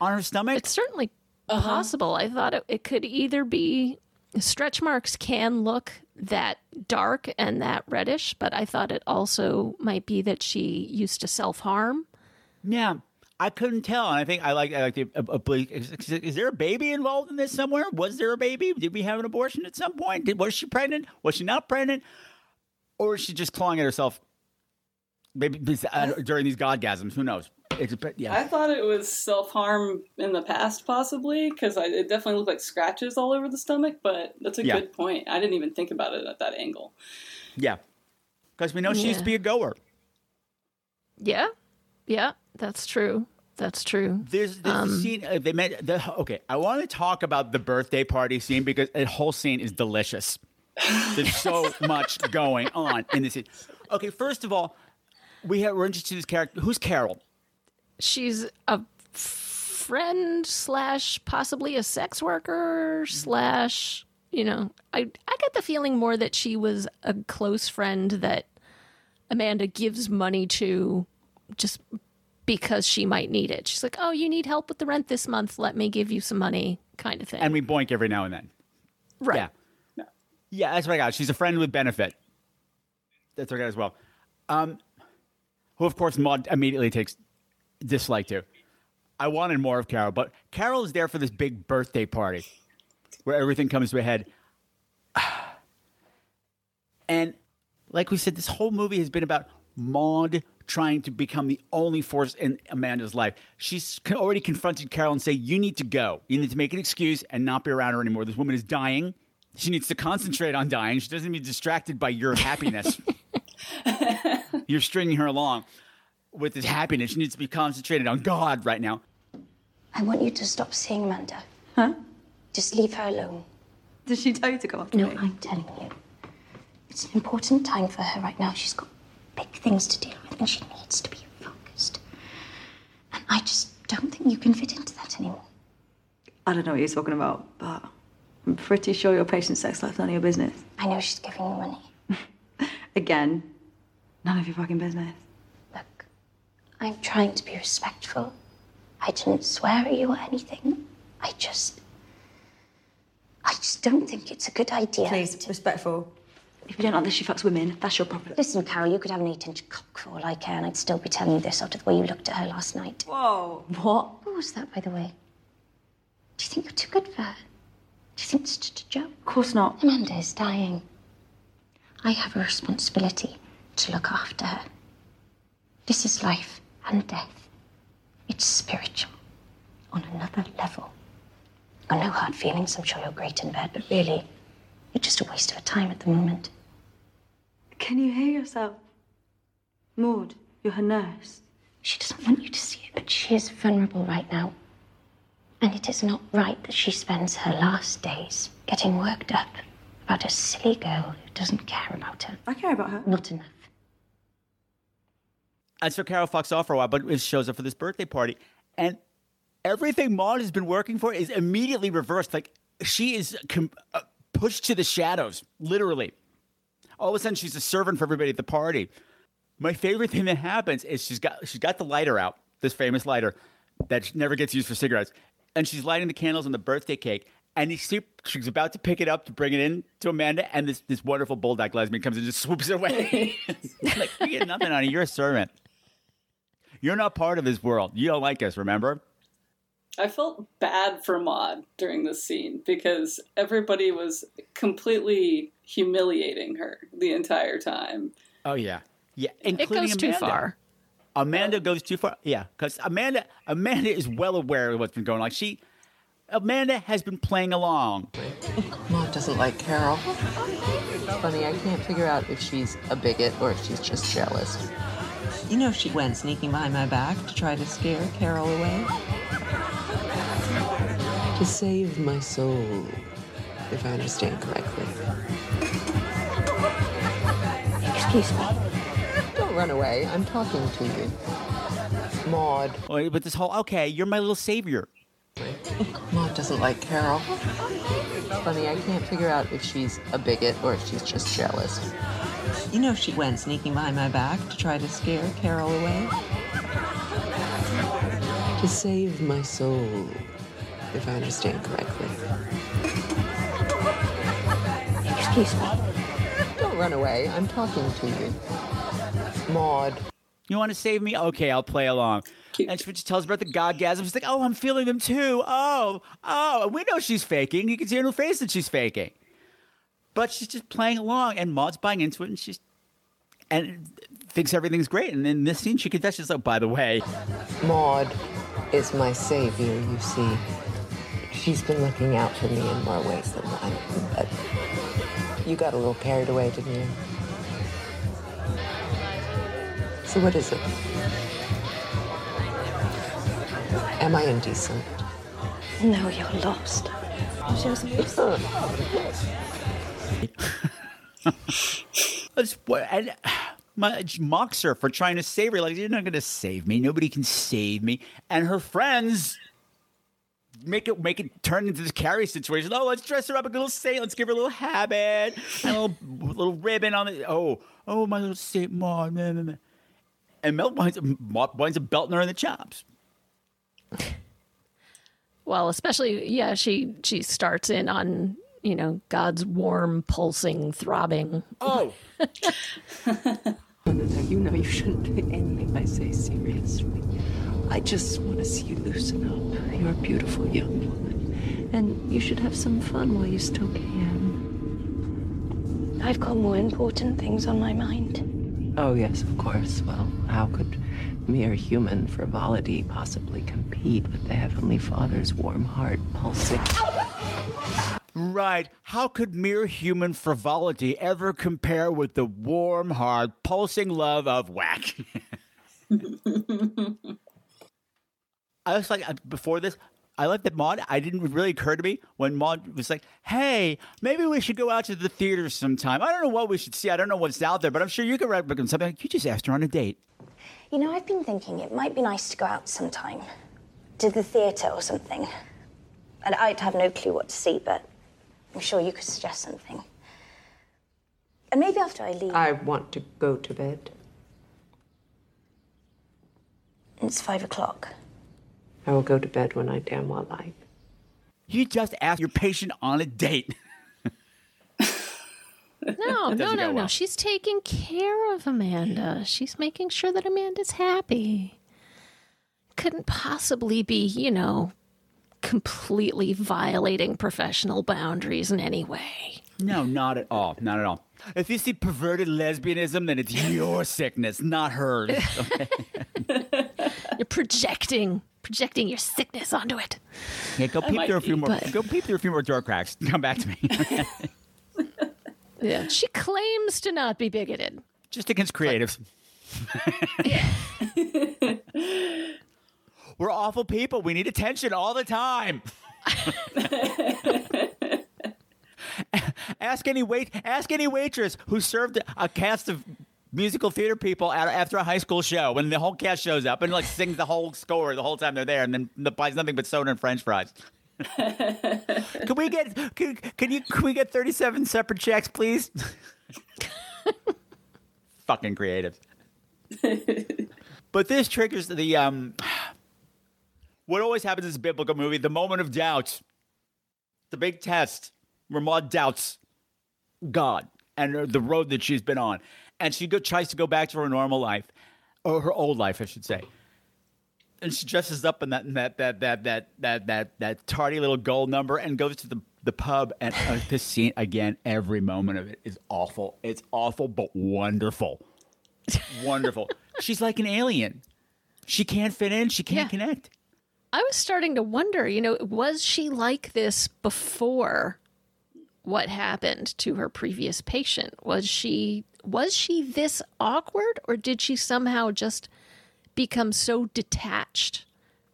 on her stomach? It's certainly possible. I thought it, it could either be stretch marks can look that dark and that reddish, but I thought it also might be that she used to self harm. Yeah, I couldn't tell. And I think I like I like the oblique. Is, is there a baby involved in this somewhere? Was there a baby? Did we have an abortion at some point? Did, was she pregnant? Was she not pregnant? Or is she just clawing at herself? Maybe uh, during these godgasms. Who knows? It's bit- yeah. I thought it was self harm in the past, possibly, because it definitely looked like scratches all over the stomach. But that's a Yeah. good point. I didn't even think about it at that angle. Yeah. Because we know she used to be a goer. Yeah. Yeah, that's true. That's true. There's, there's Um, the scene uh, they met. The, okay, I want to talk about the birthday party scene because the whole scene is delicious. There's so much going on in this scene. Okay, first of all, we have, we're introduced to this character. Who's Carol? She's a friend slash possibly a sex worker slash you know I I get the feeling more that she was a close friend that Amanda gives money to just because she might need it. She's like, "Oh, you need help with the rent this month. Let me give you some money," kind of thing. And we boink every now and then. right. Yeah. Yeah, that's what I got. She's a friend with benefit. That's what I got as well. Um, who, of course, Maud immediately takes dislike to. I wanted more of Carol, but Carol is there for this big birthday party where everything comes to a head. And like we said, this whole movie has been about Maud trying to become the only force in Amanda's life. She's already confronted Carol and say, "You need to go. You need to make an excuse and not be around her anymore. This woman is dying. She needs to concentrate on dying. She doesn't need to be distracted by your happiness. You're stringing her along with his happiness. She needs to be concentrated on God right now." I want you to stop seeing Amanda. Huh? Just leave her alone. Does she tell you to go after No, me? I'm telling you. It's an important time for her right now. She's got big things to deal with and she needs to be focused. And I just don't think you can fit into that anymore. I don't know what you're talking about, but I'm pretty sure your patient's sex life's none of your business. I know she's giving you money. Again, none of your fucking business. Look, I'm trying to be respectful. I didn't swear at you or anything. I just. I just don't think it's a good idea. Please, respectful. If you don't like that she fucks women, that's your problem. Listen, Carol, you could have an eight inch cock for all I care, and I'd still be telling you this after the way you looked at her last night. Whoa. What? What was that, by the way? Do you think you're too good for her? Do you think it's just a joke? Of course not. Amanda is dying. I have a responsibility to look after her. This is life and death. It's spiritual on another level. Got no hard feelings. I'm sure you're great in bed, but really, you're just a waste of a time at the moment. Can you hear yourself? Maud, you're her nurse. She doesn't want you to see it, but she is vulnerable right now. And it is not right that she spends her last days getting worked up about a silly girl who doesn't care about her. I care about her. Not enough. And so Carol fucks off for a while, but it shows up for this birthday party. And everything Maud has been working for is immediately reversed. Like she is com- uh, pushed to the shadows, literally. All of a sudden, she's a servant for everybody at the party. My favorite thing that happens is she's got she's got the lighter out, this famous lighter that never gets used for cigarettes, and she's lighting the candles on the birthday cake. And she's about to pick it up to bring it in to Amanda, and this, this wonderful bulldog lesbian comes and just swoops it away. like, you get nothing on it. You're a servant. You're not part of this world. You don't like us, remember? I felt bad for Maud during this scene because everybody was completely humiliating her the entire time. Oh yeah, yeah. It Including goes too Amanda. far. Amanda goes too far. Yeah, because Amanda Amanda is well aware of what's been going on. Like she, Amanda has been playing along. Maud doesn't like Carol. It's Funny, I can't figure out if she's a bigot or if she's just jealous. You know she went sneaking behind my back to try to scare Carol away. To save my soul, if I understand correctly. Excuse me. Don't run away. I'm talking to you. Maud. Oh, But this whole okay, you're my little savior. Maud doesn't like Carol. Funny, I can't figure out if she's a bigot or if she's just jealous. You know she went sneaking behind my back to try to scare Carol away. To save my soul, if I understand correctly. Excuse me. Don't run away. I'm talking to you. Maud. You want to save me? Okay, I'll play along. And she just tells about the godgasm. She's like, oh, I'm feeling them too. Oh, oh. And We know she's faking. You can see in her face that she's faking. But she's just playing along, and Maud's buying into it, and she's and thinks everything's great. And in this scene, she confesses, "Oh, by the way, Maud is my savior, you see. She's been looking out for me in more ways than one. But you got a little carried away, didn't you? So what is it? Am I indecent? No, you're lost. That's what and my, mocks her for trying to save her. Like you're not going to save me. Nobody can save me. And her friends make it make it turn into this Carrie situation. Oh, let's dress her up a little saint. Let's give her a little habit, a little little ribbon on it. Oh, oh, my little Saint Maud. meh. And Mel winds up, winds up belting her in the chops. Well, especially yeah, she she starts in on you know God's warm, pulsing, throbbing. Oh, No, no, no, you know you shouldn't take anything I say seriously. I just want to see you loosen up. You're a beautiful young woman. And you should have some fun while you still can. I've got more important things on my mind. Oh, yes, of course. Well, how could mere human frivolity possibly compete with the Heavenly Father's warm heart pulsing? Right. How could mere human frivolity ever compare with the warm, hard, pulsing love of whack? I was like, uh, before this, I like that Maud. I didn't really occur to me when Maud was like, "Hey, maybe we should go out to the theater sometime." I don't know what we should see. I don't know what's out there, but I'm sure you could recommend something. Like, you just asked her on a date. You know, I've been thinking it might be nice to go out sometime. To the theatre or something. And I'd have no clue what to see, but I'm sure you could suggest something. And maybe after I leave. I want to go to bed. It's five o'clock. I will go to bed when I damn well like. You just asked your patient on a date. No, no, no, go no. well. She's taking care of Amanda. She's making sure that Amanda's happy. Couldn't possibly be, you know, completely violating professional boundaries in any way. No, not at all. Not at all. If you see perverted lesbianism, then it's your sickness, not hers. Okay? You're projecting, projecting your sickness onto it. Yeah, go peep through a few be, more. but- Go peep through a few more door cracks. Come back to me. Yeah. She claims to not be bigoted. Just against creatives. We're awful people. We need attention all the time. ask any wait. Ask any waitress who served a cast of musical theater people at, after a high school show when the whole cast shows up and like sings the whole score the whole time they're there, and then the buys nothing but soda and French fries. can we get can, can you can we get thirty seven separate checks, please? Fucking creative. but this triggers the um what always happens in a biblical movie the moment of doubt, the big test where Maud doubts God and the road that she's been on. And she go, tries to go back to her normal life, or her old life, I should say. And she dresses up in that in that that that that that that that tardy little gold number and goes to the the pub and uh, this scene again. Every moment of it is awful. It's awful but wonderful, wonderful. She's like an alien. She can't fit in. She can't yeah. connect. I was starting to wonder, you know, was she like this before what happened to her previous patient? Was she was she this awkward or did she somehow just become so detached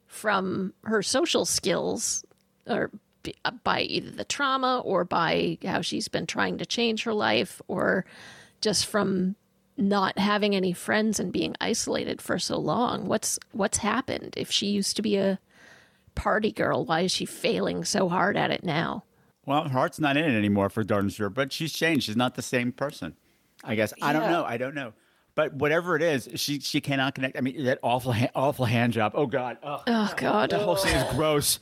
from her social skills or uh, by either the trauma or by how she's been trying to change her life or just from not having any friends and being isolated for so long what's what's happened if she used to be a party girl why is she failing so hard at it now Well, her heart's not in it anymore for darn sure, but she's changed. She's not the same person. I guess I don't know. I don't know. But whatever it is, she she cannot connect. I mean, that awful ha- awful hand job. Oh God. Oh, oh god The whole scene is gross.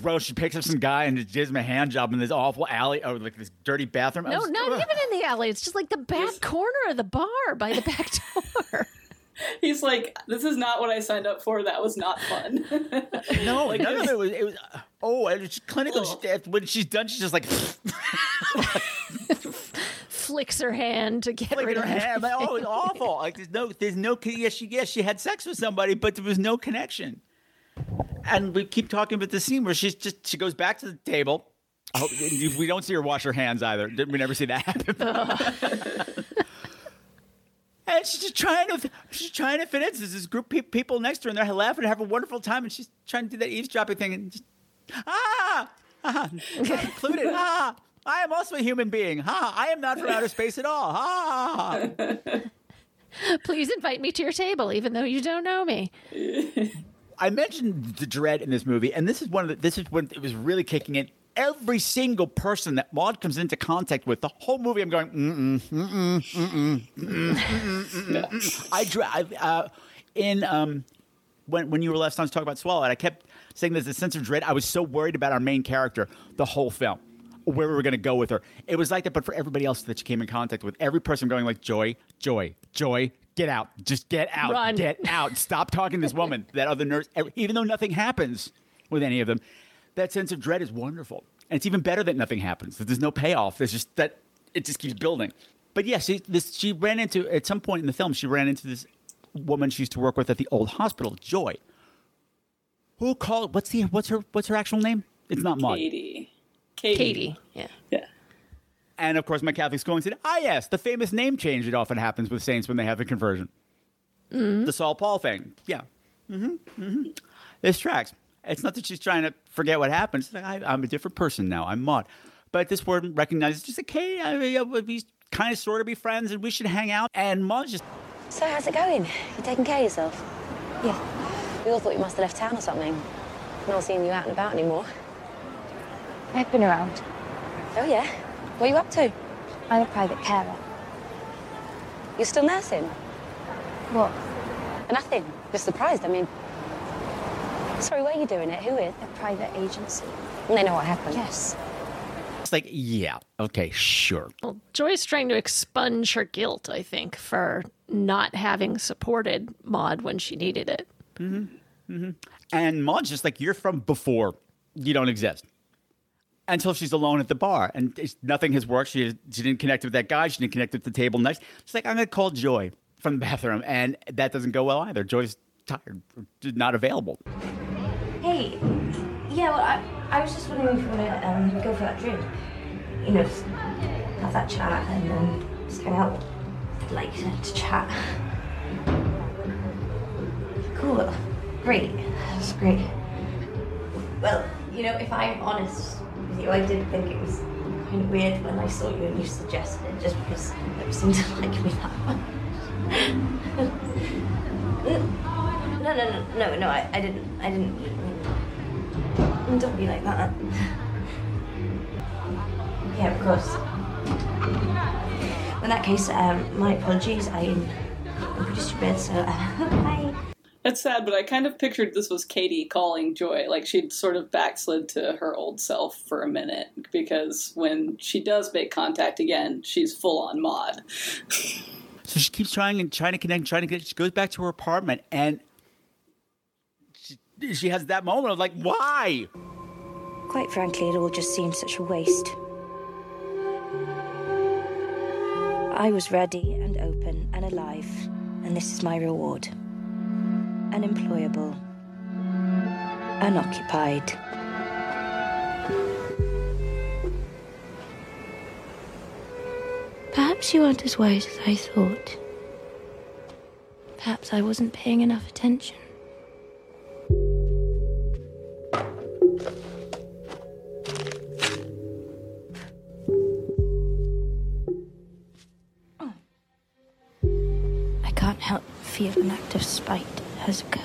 Gross. She picks up some guy and just gives him a hand job in this awful alley. Oh, like this dirty bathroom. No was- not ugh. even in the alley it's just like the back corner of the bar by the back door He's like, this is not what I signed up for. That was not fun. No, Like, none of it was. It was oh, and it's clinical. She, when she's done, she's just like flicks her hand to get flicking rid her hand. Like, oh, it's awful. Like there's no, there's no. Yes, she yes she had sex with somebody, but there was no connection. And we keep talking about the scene where she's just she goes back to the table. I hope, we don't see her wash her hands either. We never see that happen. And she's just trying to she's trying to fit in. There's this group of people next to her, and they're laughing and having a wonderful time. And she's trying to do that eavesdropping thing, and just ah, ah not included. Ah, I am also a human being. Ah, I am not from outer space at all. Ah. please invite me to your table even though you don't know me I mentioned the dread in this movie, and this is one of the, this is when it was really kicking in. Every single person that Maud comes into contact with, the whole movie, I'm going, mm-mm, mm-mm, mm-mm, mm-mm, mm-mm, mm-mm, mm-mm. I dread uh, in um, when when you were last time to talk about Swallow, and I kept saying there's a sense of dread. I was so worried about our main character the whole film, where we were going to go with her. It was like that, but for everybody else that she came in contact with, every person going like, Joy, Joy, Joy, get out, just get out, Run. get out, stop talking to this woman, that other nurse. Even though nothing happens with any of them, that sense of dread is wonderful, and it's even better that nothing happens. That there's no payoff. There's just that it just keeps building. But yes, she, this she ran into at some point in the film. She ran into this woman she used to work with at the old hospital, Joy. Who called? What's the what's her what's her actual name? It's not Maud. Katie. Katie. katie yeah Yeah. And of course, my Catholic school said, "Ah, yes, the famous name change that often happens with saints when they have a conversion, the Saul Paul thing." Yeah, mm-hmm, mm-hmm. this tracks. It's not that she's trying to forget what happened. It's like I, I'm a different person now. I'm Maud, but this word recognizes just like, hey, I, I, we kind of sort of be friends, and we should hang out. And Maud's just So, how's it going? You taking care of yourself? Yeah. We all thought you must have left town or something. Not seeing you out and about anymore. I've been around. Oh, yeah? What are you up to? I'm a private carer. You're still nursing? What? Nothing. Just surprised. I mean, sorry, where are you doing it? Who is? A private agency. And they know what happened. Yes. it's like, yeah, okay, sure. Well, Joy's trying to expunge her guilt, I think, for not having supported Maud when she needed it. Mm-hmm. Mm-hmm. And Maud's just like, you're from before. You don't exist. Until she's alone at the bar. And nothing has worked. She, she didn't connect with that guy. She didn't connect with the table next. She's like, I'm going to call Joy from the bathroom. And that doesn't go well either. Joy's tired, not available. Yeah, well, I, I was just wondering if you want to um, go for that drink. You know, just have that chat and then just hang out. I'd like to, chat. Cool. Great. That's great. Well, you know, if I'm honest with you, I did think it was kind of weird when I saw you and you suggested it just because you seemed to like me that much. No, no, no, no, no, I, I didn't, I didn't. Mm, Don't be like that. Yeah, of course. In that case, um, my apologies. I'm, I'm pretty stupid, so uh, bye. It's sad, but I kind of pictured this was Katie calling Joy. Like she'd sort of backslid to her old self for a minute because when she does make contact again, she's full on Maud. So she keeps trying and trying to connect, trying to get. She goes back to her apartment, and she, she has that moment of like, why? Quite frankly, it all just seemed such a waste. I was ready and open and alive, and this is my reward. Unemployable. Unoccupied. Perhaps you aren't as wise as I thought. Perhaps I wasn't paying enough attention. Can't help but feel an act of spite has occurred.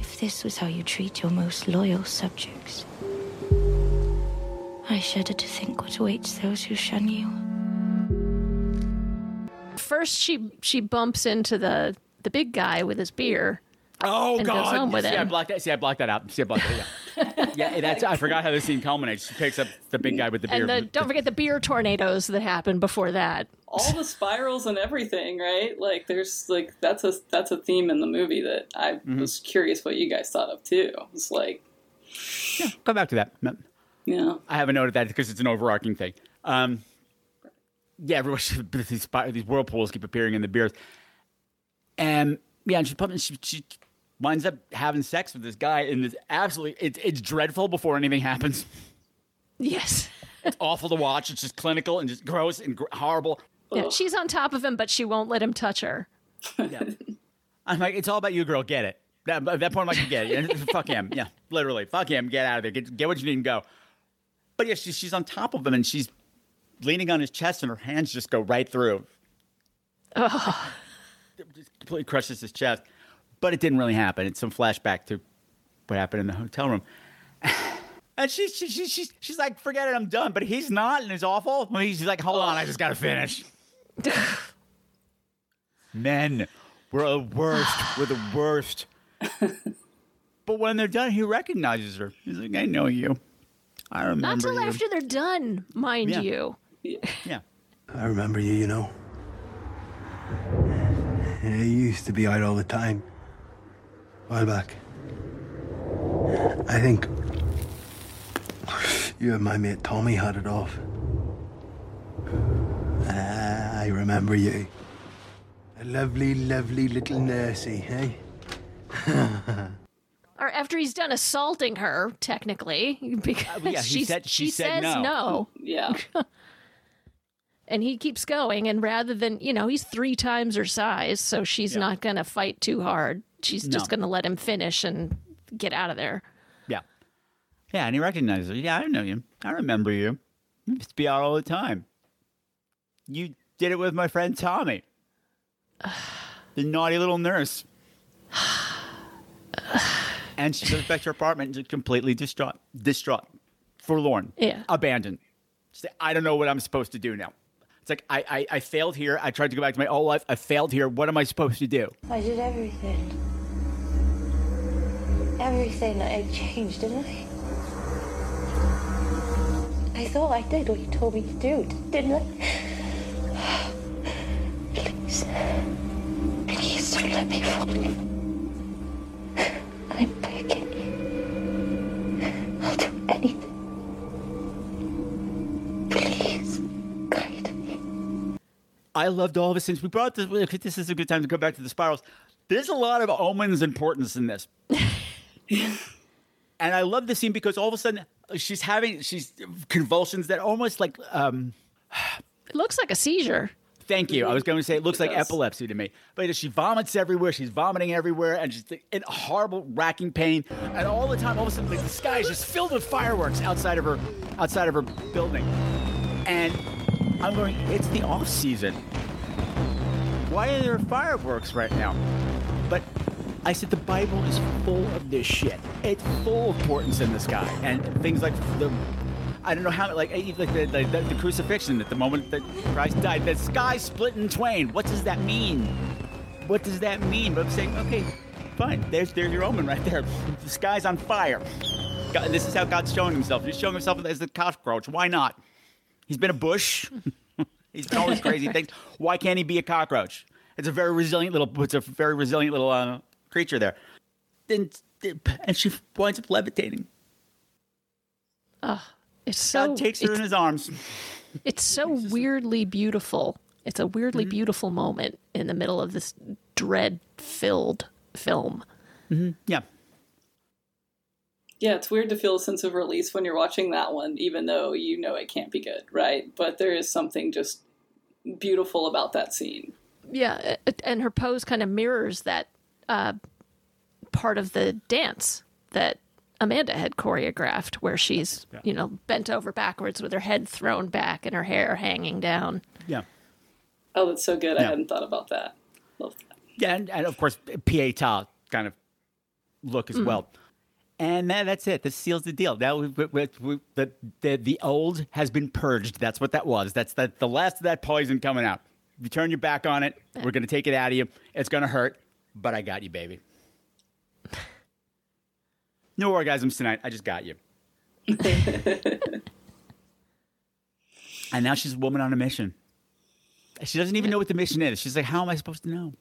If this was how you treat your most loyal subjects, I shudder to think what awaits those who shun you. First, she she bumps into the the big guy with his beer. Oh and God! goes home with See, I blocked that. See, I blocked that out. See, I blocked that. Yeah, yeah. That's. I forgot how the scene culminates. She picks up the big guy with the beer. And the, don't forget the beer tornadoes that happened before that. All the spirals and everything, right? Like there's like that's a that's a theme in the movie that I Mm-hmm. was curious what you guys thought of too. It's like yeah, Come back to that. No. Yeah. I haven't noted that because it's an overarching thing. Um, yeah, everyone, these, these whirlpools keep appearing in the beers. And yeah, and she, put- she, she winds up having sex with this guy, and it's absolutely, it's, it's dreadful before anything happens. Yes. It's awful to watch. It's just clinical and just gross and gr- horrible. Yeah, she's on top of him, but she won't let him touch her. Yeah. I'm like, it's all about you, girl. Get it. That, at that point, I'm like, get it. fuck him. Yeah, literally. Fuck him. Get out of there. Get, get what you need and go. But yeah, she, she's on top of him and she's leaning on his chest and her hands just go right through. Oh. Just completely crushes his chest. But it didn't really happen. It's some flashback to what happened in the hotel room. And she's she, she, she's she's like, forget it, I'm done. But he's not, and it's awful. He's like, hold on, I just gotta finish. Men, we're the worst. We're the worst. but when they're done, he recognizes her. He's like, I know you. I remember Not till you. after they're done, mind Yeah. you. Yeah. I remember you, you know. Yeah, you used to be out all the time. A while back. I think you and my mate Tommy had it off. Ah, I remember you. A lovely, lovely little nursie, hey? Or after he's done assaulting her, technically, because Uh, yeah, she, said- she she said says no. no. Yeah. and he keeps going, and rather than, you know, he's three times her size, so she's not going to fight too hard. She's just going to let him finish and get out of there. Yeah. Yeah, and he recognizes her. Yeah, I know you. I remember you. You used to be out all the time. You did it with my friend Tommy. the naughty little nurse. and she goes back to her apartment just completely distraught, distraught, forlorn, Yeah. abandoned. I don't know what I'm supposed to do now. It's like I, I, I failed here. I tried to go back to my old life. I failed here. What am I supposed to do? I did everything. Everything I changed, didn't I? I thought I did what you told me to do, didn't I? Please. Please don't let me fall. I'm begging you. I'll do anything. I loved all of it since we brought this. This is a good time to go back to the spirals. There's a lot of Omen's importance in this. and I love the scene because all of a sudden she's having she's convulsions that almost like um It looks like a seizure. Thank you. I was going to say it looks It like does. epilepsy to me, but she vomits everywhere. She's vomiting everywhere, and she's in horrible, racking pain. And all the time, all of a sudden, like, the sky is just filled with fireworks outside of her, outside of her building. And I'm going. It's the off season. Why are there fireworks right now? But I said the Bible is full of this shit. It's full of portents in the sky and things like the. I don't know how, like, eh, like the, the, the, crucifixion at the moment that Christ died, the sky split in twain. What does that mean? What does that mean? But I'm saying, okay, fine. There's there's your omen right there. The sky's on fire. God, this is how God's showing himself. He's showing himself as the cockroach. Why not? He's been a bush. He's done all these crazy things. Why can't he be a cockroach? It's a very resilient little. It's a very resilient little uh, creature there. Then and she winds up levitating. Ugh, it's so God takes her in his arms. It's so weirdly beautiful. It's a weirdly Mm-hmm. beautiful moment in the middle of this dread-filled film. Mm-hmm. Yeah. Yeah, it's weird to feel a sense of release when you're watching that one, even though you know it can't be good, right? But there is something just beautiful about that scene. Yeah, and her pose kind of mirrors that uh, part of the dance that Amanda had choreographed, where she's you know bent over backwards with her head thrown back and her hair hanging down. Yeah. Oh, that's so good. I hadn't thought about that. Love that. Yeah, and, and of course, Pieta kind of look as Mhm. well. And that, that's it. This seals the deal. Now, we, we, we, the, the the old has been purged. That's what that was. That's the, the last of that poison coming out. You turn your back on it, we're going to take it out of you. It's going to hurt, but I got you, baby. No orgasms tonight. I just got you. and now she's a woman on a mission. She doesn't even know what the mission is. She's like, how am I supposed to know?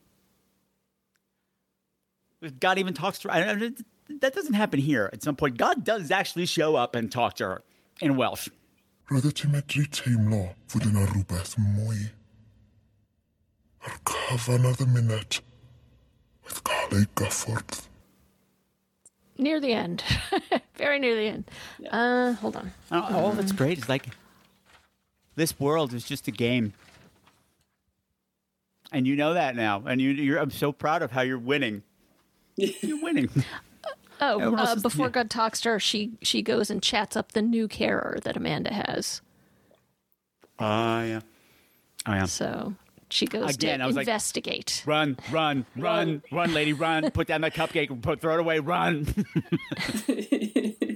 God even talks to her. I- I- That doesn't happen here. At some point, God does actually show up and talk to her in Welsh. Roeddet ti medru teimlo fod yna rhywbeth mwy. Ar cyfan y ddymuned, oedd cael ei gyffwrdd. Near the end, very near the end. Uh, hold on. Oh, all that's great is like this world is just a game, and you know that now. And you, you're, I'm so proud of how you're winning. You're winning. Oh, Everyone uh, is- before yeah. God talks to her, she she goes and chats up the new carer that Amanda has. Ah, yeah. Oh yeah. So she goes Again, to I was like, investigate. Run, run, run, run, lady, run! Put down that cupcake. Put, throw it away. Run.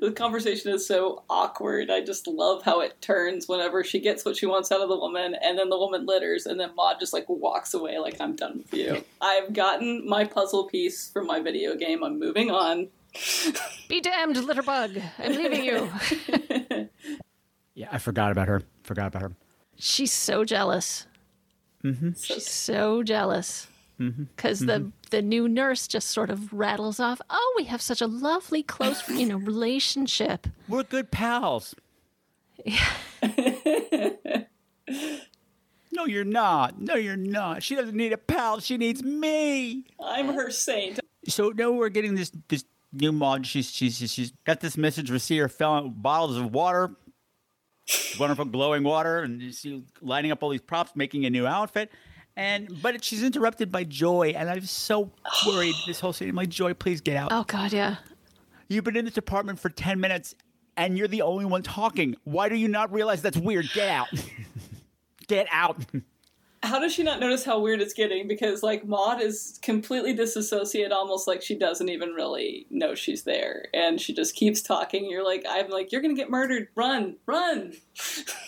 The conversation is so awkward. I just love how it turns whenever she gets what she wants out of the woman, and then the woman litters, and then Maud just like walks away, like I'm done with you. I've gotten my puzzle piece from my video game. I'm moving on. Be damned, litterbug! I'm leaving you. yeah, I forgot about her. Forgot about her. She's so jealous. Mm-hmm. She's so jealous Mm-hmm. because the the new nurse just sort of rattles off. Oh, we have such a lovely, close, you know, relationship. We're good pals. No, you're not. No, you're not. She doesn't need a pal. She needs me. I'm her saint. So now we're getting this this new Maud. She's she's she's got this message. We see her filling bottles of water, wonderful glowing water, and you see lining up all these props, making a new outfit. And but she's interrupted by Joy, and I'm so worried. This whole scene, I'm like, Joy, please get out. Oh God, yeah. You've been in this apartment for ten minutes, and you're the only one talking. Why do you not realize that's weird? Get out. get out. How does she not notice how weird it's getting? Because like Maud is completely disassociated, almost like she doesn't even really know she's there, and she just keeps talking. You're like, I'm like, you're gonna get murdered. Run, run.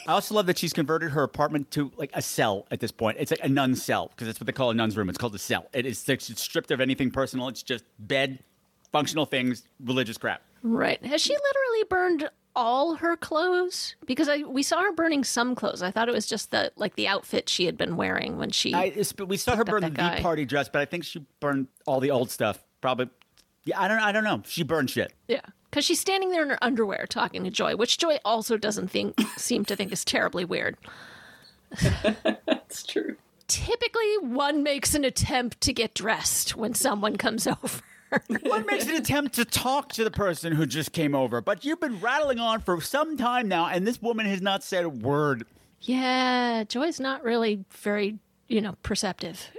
I also love that she's converted her apartment to like a cell at this point. It's like a nun cell because that's what they call a nun's room. It's called a cell. It is it's stripped of anything personal. It's just bed, functional things, religious crap. Right. Has she literally burned all her clothes? Because I we saw her burning some clothes. I thought it was just the like the outfit she had been wearing when she. I, we saw her picked burn the guy. party dress, but I think she burned all the old stuff. Probably. Yeah, I don't. I don't know. She burned shit. Yeah, because she's standing there in her underwear talking to Joy, which Joy also doesn't think seem to think is terribly weird. That's true. Typically, one makes an attempt to get dressed when someone comes over. One makes an attempt to talk to the person who just came over, but you've been rattling on for some time now, and this woman has not said a word. Yeah, Joy's not really very, you know, perceptive.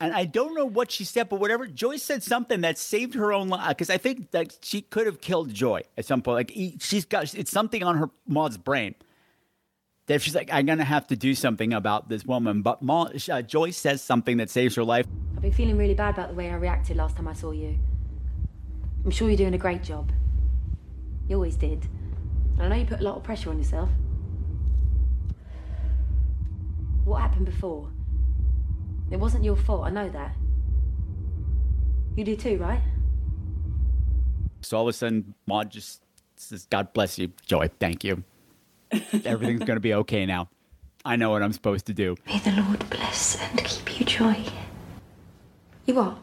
and I don't know what she said, but whatever Joy said something that saved her own life because I think that she could have killed Joy at some point. Like she's got it's something on her Maud's brain that she's like, I'm gonna have to do something about this woman. But Maud, uh, Joy says something that saves her life. I've been feeling really bad about the way I reacted last time I saw you. I'm sure you're doing a great job. You always did. And I know you put a lot of pressure on yourself. What happened before? It wasn't your fault, I know that. You do too, right? So all of a sudden, Maud just says, God bless you, Joy. Thank you. Everything's going to be okay now. I know what I'm supposed to do. May the Lord bless and keep you joy. You are.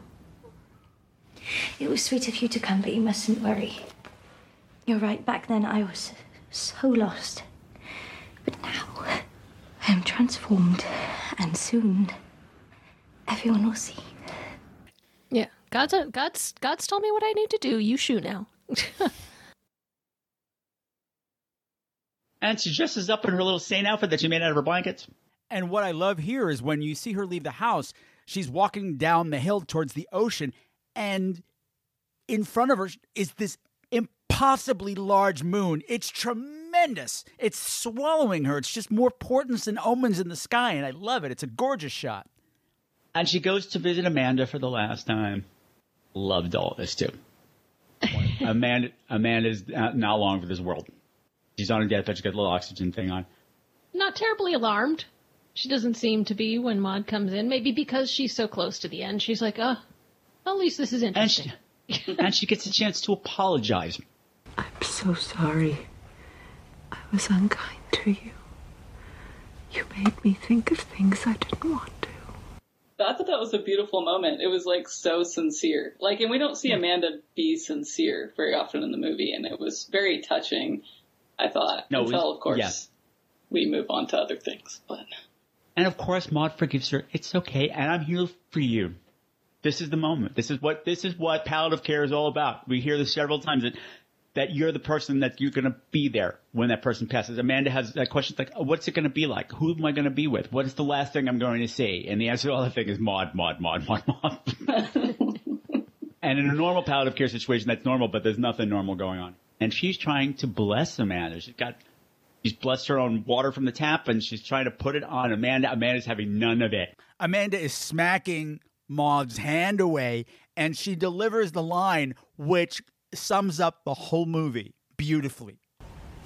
It was sweet of you to come, but you mustn't worry. You're right, back then I was so lost. But now I am transformed, and soon everyone will see. Yeah, God's God's God's told me what I need to do. You shoot now. and she dresses up in her little saint outfit that she made out of her blankets. And what I love here is when you see her leave the house, she's walking down the hill towards the ocean, and in front of her is this impossibly large moon. It's tremendous. It's swallowing her. It's just more portents and omens in the sky, and I love it. It's a gorgeous shot. And she goes to visit Amanda for the last time. Loved all this too. Amanda, Amanda's not long for this world. She's on her deathbed. She's got a little oxygen thing on. Not terribly alarmed. She doesn't seem to be when Maud comes in. Maybe because she's so close to the end. She's like, oh, at least this is interesting. And she, and she gets a chance to apologize. I'm so sorry. I was unkind to you. You made me think of things I didn't want to. I thought that was a beautiful moment. It was like so sincere. Like, and we don't see Amanda be sincere very often in the movie, and it was very touching. I thought. No, until was, of course yeah. we move on to other things, but. And of course, Maud forgives her. It's okay, and I'm here for you. This is the moment. This is what this is what palliative care is all about. We hear this several times that that you're the person that you're going to be there when that person passes. Amanda has that question like, oh, what's it going to be like? Who am I going to be with? What is the last thing I'm going to say? And the answer to all the thing is Maud, Maud, Maud, Maud, Maud. and in a normal palliative care situation, that's normal, but there's nothing normal going on. And she's trying to bless Amanda. She's got, she's blessed her own water from the tap and she's trying to put it on Amanda. Amanda's having none of it. Amanda is smacking Maud's hand away and she delivers the line, which sums up the whole movie beautifully.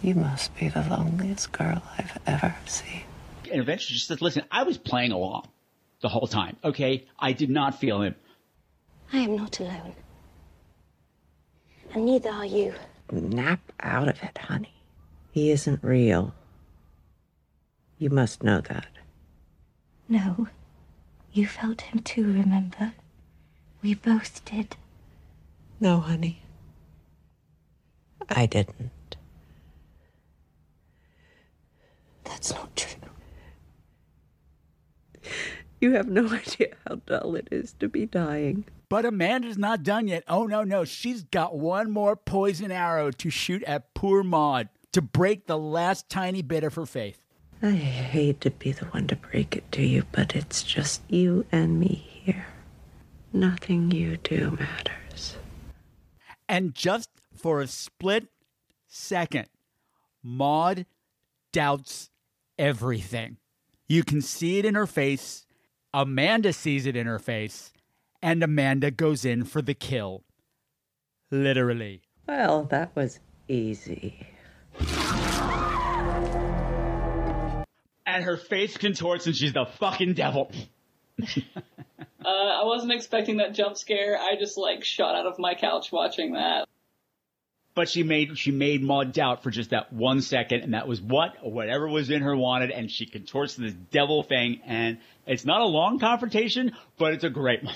You must be the loneliest girl I've ever seen. And eventually she says, listen, I was playing along the whole time, okay? I did not feel him. I am not alone. And neither are you. Nap out of it, honey. He isn't real. You must know that. No. You felt him too, remember? We both did. No, honey. I didn't. That's not true. You have no idea how dull it is to be dying. But Amanda's not done yet. Oh, no, no. She's got one more poison arrow to shoot at poor Maud to break the last tiny bit of her faith. I hate to be the one to break it to you, but it's just you and me here. Nothing you do matters. And just for a split second, Maud doubts everything. You can see it in her face. Amanda sees it in her face. And Amanda goes in for the kill. Literally. Well, that was easy. And her face contorts and she's the fucking devil. uh, I wasn't expecting that jump scare. I just like shot out of my couch watching that. But she made she made Maud doubt for just that one second, and that was what whatever was in her wanted, and she contorts to this devil thing, and it's not a long confrontation, but it's a great one.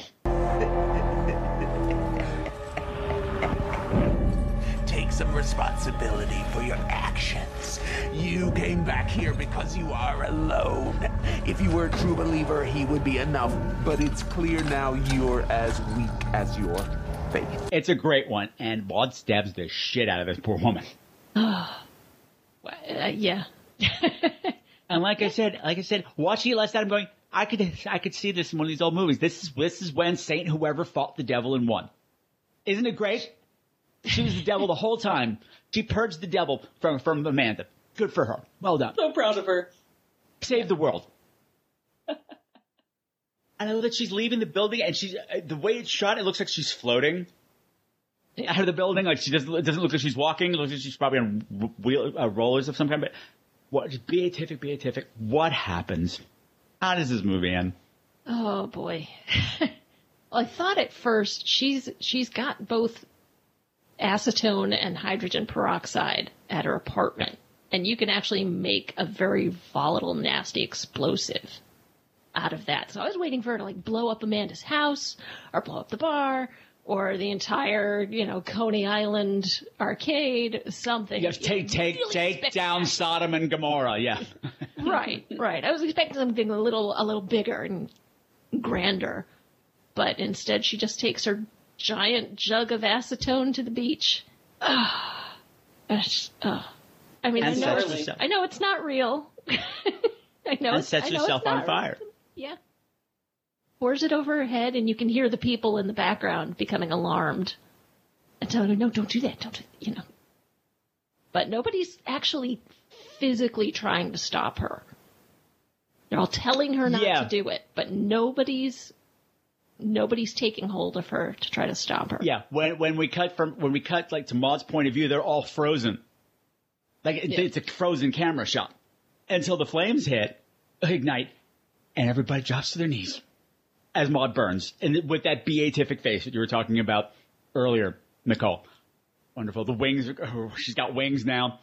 Take some responsibility for your actions. You came back here because you are alone. If you were a true believer, he would be enough, but it's clear now you're as weak as your faith. It's a great one, and Maud stabs the shit out of this poor woman. uh, yeah. and like I said, like I said, watching it last night, I'm going, I could, I could see this in one of these old movies. This is, this is when Saint whoever fought the devil and won. Isn't it great? She was the devil the whole time. She purged the devil from, from Amanda. Good for her. Well done. So proud of her. Save the world. I love that she's leaving the building and she's, uh, the way it's shot, it looks like she's floating out of the building. Like she doesn't, it doesn't look like she's walking. It looks like she's probably on wheel, uh, rollers of some kind. But what, beatific, beatific. What happens? How does this movie end? Oh boy. well, I thought at first she's she's got both acetone and hydrogen peroxide at her apartment, and you can actually make a very volatile, nasty explosive out of that. So I was waiting for her to like blow up Amanda's house or blow up the bar or the entire, you know, Coney Island arcade, something. Yes, take take really take down Sodom and Gomorrah. Yeah. right, right. I was expecting something a little a little bigger and grander, but instead she just takes her giant jug of acetone to the beach. Ah, That's- ah. I mean, I know, it's, I know it's not real. I know and sets I know herself it's on fire. real. Yeah. Pours it over her head, and you can hear the people in the background becoming alarmed and telling her, "No, don't do that. Don't, do, you know." But nobody's actually physically trying to stop her. They're all telling her not Yeah. to do it, but nobody's nobody's taking hold of her to try to stop her. Yeah, when when we cut from when we cut like to Maud's point of view, they're all frozen. Like it, Yeah. it's a frozen camera shot until the flames hit, ignite, and everybody drops to their knees as Maud burns, and with that beatific face that you were talking about earlier, Nicole. Wonderful. The wings. oh, She's got wings now,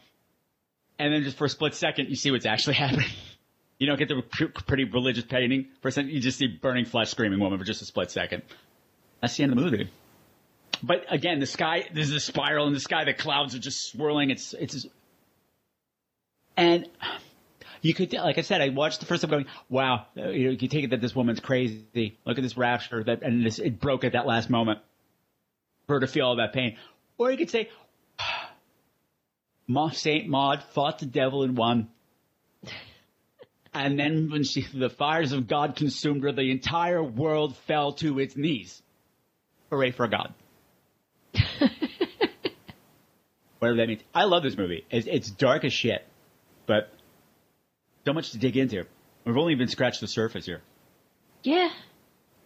and then just for a split second, you see what's actually happening. You don't get the pretty religious painting for a second. You just see burning flesh, screaming woman for just a split second. That's the end of the movie. But again, the sky, there's a spiral in the sky. The clouds are just swirling. It's, it's, and you could, like I said, I watched the first time going, wow, uh, you know, you can take it that this woman's crazy. Look at this rapture that, and this, it broke at that last moment for her to feel all that pain. Or you could say, Ma, Saint Maud fought the devil and won. And then when she, the fires of God consumed her, the entire world fell to its knees. Hooray for God. Whatever that means. I love this movie. It's, it's dark as shit, but so much to dig into. We've only even scratched the surface here. Yeah.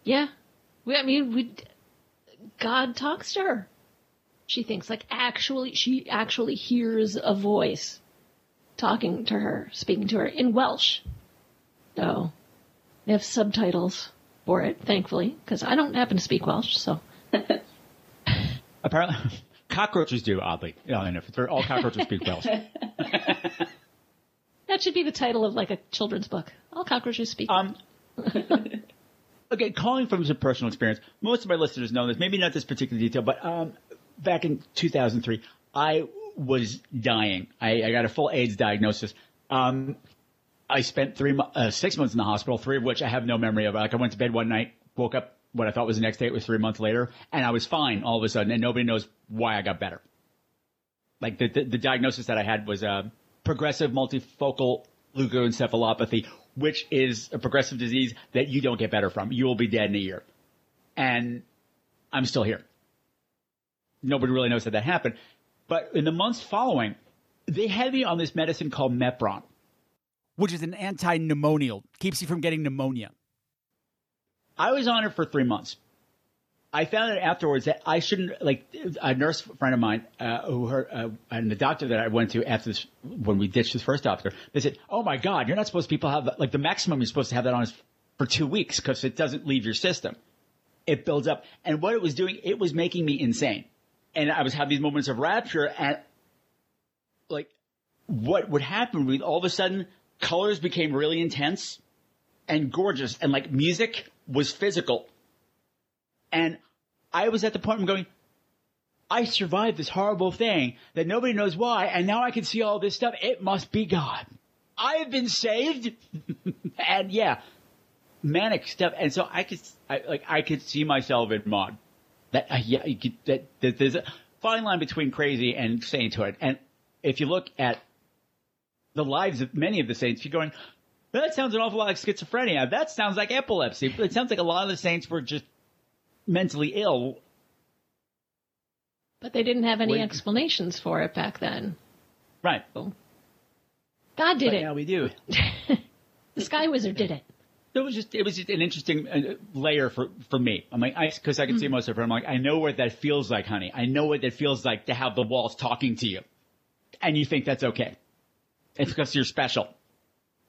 Yeah. We, I mean, we, God talks to her. She thinks like actually, she actually hears a voice talking to her, speaking to her in Welsh. So they have subtitles for it, thankfully, because I don't happen to speak Welsh, so. Apparently, cockroaches do, oddly. Yeah, I know. All cockroaches speak Welsh. That should be the title of like a children's book. All cockroaches speak. Um, okay, calling from some personal experience. Most of my listeners know this. Maybe not this particular detail, but um, back in 2003, I was dying. I, I got a full AIDS diagnosis. Um, I spent three, uh, six months in the hospital, three of which I have no memory of. Like I went to bed one night, woke up what I thought was the next day. It was three months later, and I was fine all of a sudden, and nobody knows why I got better. Like the the, the diagnosis that I had was uh, progressive multifocal leukoencephalopathy, which is a progressive disease that you don't get better from. You will be dead in a year, and I'm still here. Nobody really knows how that happened, but in the months following, they had me on this medicine called Mepron. which is an anti-pneumonial, keeps you from getting pneumonia. I was on it for three months. I found out afterwards that I shouldn't like a nurse friend of mine uh, who her uh, and the doctor that I went to after this when we ditched this first doctor. They said, "Oh my God, you're not supposed to people have like the maximum you're supposed to have that on is for two weeks because it doesn't leave your system. It builds up, and what it was doing, it was making me insane. And I was having these moments of rapture, and like what would happen? We all of a sudden colors became really intense and gorgeous, and like music was physical. And I was at the point I'm going, I survived this horrible thing that nobody knows why, and now I can see all this stuff. It must be God. I have been saved, and yeah, manic stuff. And so I could, I, like, I could see myself in Maud. That, uh, yeah, you could, that, that there's a fine line between crazy and sainthood. And if you look at the lives of many of the saints. You're going, that sounds an awful lot like schizophrenia. That sounds like epilepsy. It sounds like a lot of the saints were just mentally ill. But they didn't have any explanations for it back then. Right. God did But it. Yeah, we do. The Sky Wizard did it. It was just it was just an interesting uh, layer for for me. I'm like, because I, can see most of it. I'm like, I know what that feels like, honey. I know what that feels like to have the walls talking to you, and you think that's okay. It's because you're special.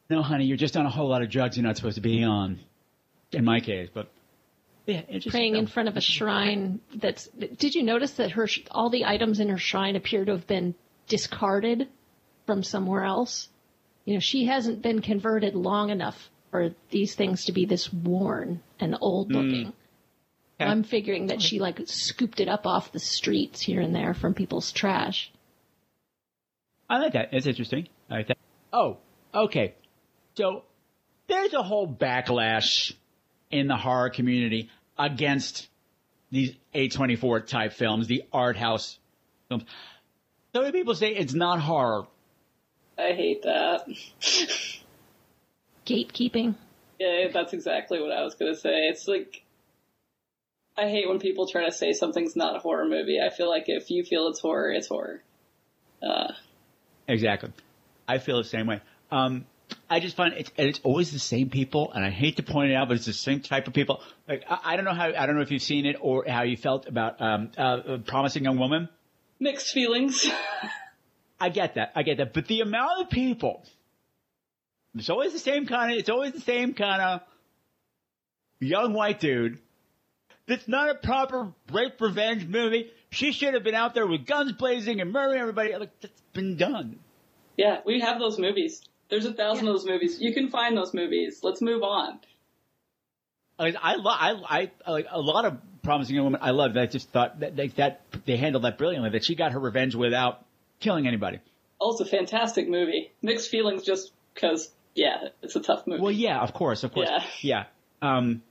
No, honey, you're just on a whole lot of drugs you're not supposed to be on. In my case, but yeah. Praying in front of a shrine that's. Did you notice that her all the items in her shrine appear to have been discarded from somewhere else? You know, she hasn't been converted long enough for these things to be this worn and old Hmm. looking. I'm figuring that she like scooped it up off the streets here and there from people's trash. I like that. It's interesting. I like that. Oh, okay. So there's a whole backlash in the horror community against these A24 type films, the art house films. So many people say it's not horror. I hate that. Gatekeeping. Yeah, that's exactly what I was gonna say. It's like I hate when people try to say something's not a horror movie. I feel like if you feel it's horror, it's horror. Uh, Exactly. I feel the same way. Um, I just find it's and it's always the same people, and I hate to point it out, but it's the same type of people. Like I, I don't know how I don't know if you've seen it or how you felt about um, uh, promising young woman. mixed feelings. I get that. I get that. But the amount of people, it's always the same kind of, it's always the same kind of young white dude that's not a proper rape revenge movie. She should have been out there with guns blazing and murdering everybody. Like, that's been done. yeah, we have those movies. There's a thousand of those movies. You can find those movies. Let's move on. I, I, lo- I, I, like a lot of promising young women. I loved. I just thought that they, that they handled that brilliantly. That she got her revenge without killing anybody. Also, fantastic movie. Mixed feelings just because, yeah, it's a tough movie. Well, yeah, of course, of course, Yeah. yeah. Um,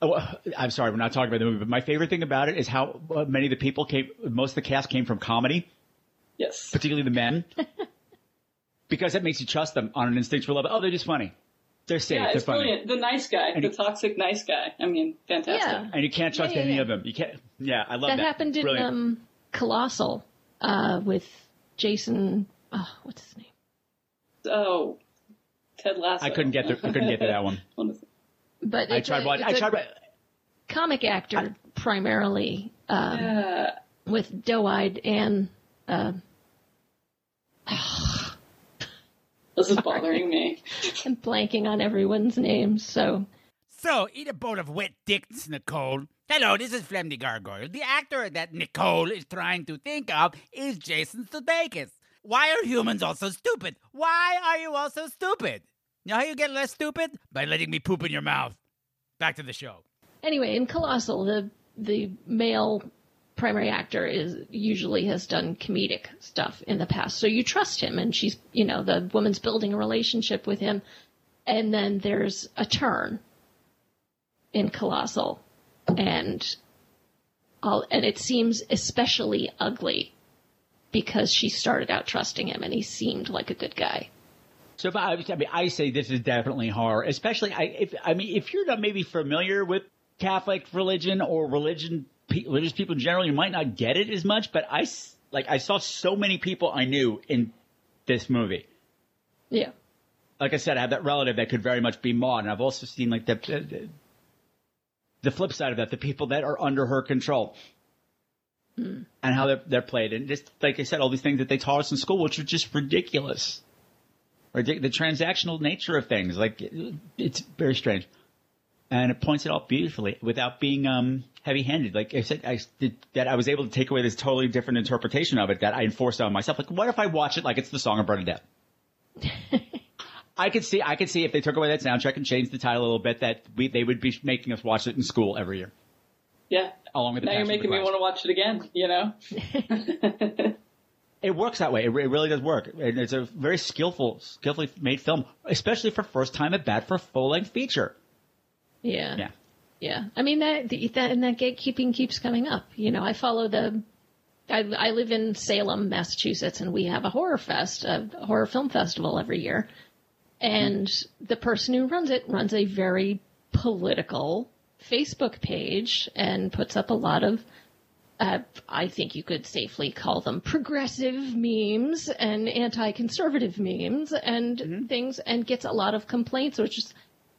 oh, I'm sorry, we're not talking about the movie, but my favorite thing about it is how uh, many of the people came. Most of the cast came from comedy, Yes. particularly the men, because that makes you trust them on an instinctual level. Oh, they're just funny. They're safe. Yeah, they're it's funny. brilliant. The nice guy, And the he- toxic nice guy. I mean, fantastic. Yeah. And you can't trust Yeah, yeah, any yeah. of them. You can't. Yeah, I love that. that happened in um, Colossal uh, with Jason. Oh, what's his name? Oh, Ted Lasso. I couldn't get to. I couldn't get to that one. But I tried. a- watch- I it's a tried. comic actor primarily um, Yeah. with doe-eyed and uh, This is bothering me. I'm blanking on everyone's names. So So, eat a bowl of wet dicks, Nicole. Hello, this is Flem the Gargoyle. The actor that Nicole is trying to think of is Jason Sudeikis. Why are humans all so stupid? Why are you all so stupid? You know how you get less stupid? By letting me poop in your mouth. Back to the show. anyway, in Colossal, the the male primary actor is usually has done comedic stuff in the past, so you trust him, and she's you know the woman's building a relationship with him, and then there's a turn in Colossal, and all and it seems especially ugly because she started out trusting him, and he seemed like a good guy. So if I, I mean, I say this is definitely horror, especially I, if I mean, if you're not maybe familiar with Catholic religion or religion, religious people in general, you might not get it as much. But I like I saw so many people I knew in this movie. Yeah. Like I said, I have that relative that could very much be Maud, and I've also seen like the the, the flip side of that, the people that are under her control. Hmm. And how they're, they're played, and just like I said, all these things that they taught us in school, which are just ridiculous or the, the transactional nature of things. Like it- it's very strange, and it points it out beautifully without being um, heavy-handed. Like I said, I did, that I was able to take away this totally different interpretation of it that I enforced on myself. Like, what if I watch it like it's the Song of Bernadette? I could see, I could see if they took away that soundtrack and changed the title a little bit, that we they would be making us watch it in school every year, Yeah. along with the Now you're Passion of the making me want to watch it again. You know. It works that way. It, it really does work. And it's a very skillful, skillfully made film, especially for first time at bat for a full length feature. Yeah. Yeah. Yeah. I mean that the, that and that gatekeeping keeps coming up. You know, I follow the I, I live in Salem, Massachusetts, and we have a horror fest, a horror film festival every year. And the person who runs it runs a very political Facebook page and puts up a lot of, uh, I think you could safely call them progressive memes and anti-conservative memes and things, and gets a lot of complaints, which is,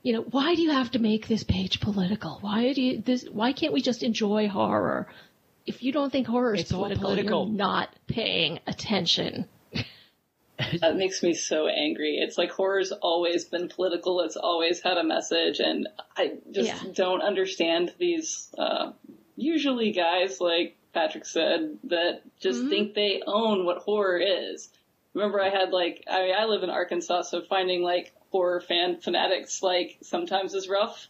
you know, why do you have to make this page political? Why do you this? Why can't we just enjoy horror? If you don't think horror is It's political, political. you're not paying attention. That makes me so angry. It's like horror's always been political. It's always had a message, and I just Yeah. don't understand these. Uh, usually, guys like Patrick said that just Mm-hmm. think they own what horror is. Remember, I had like I mean, I live in Arkansas, so finding like horror fan fanatics like sometimes is rough.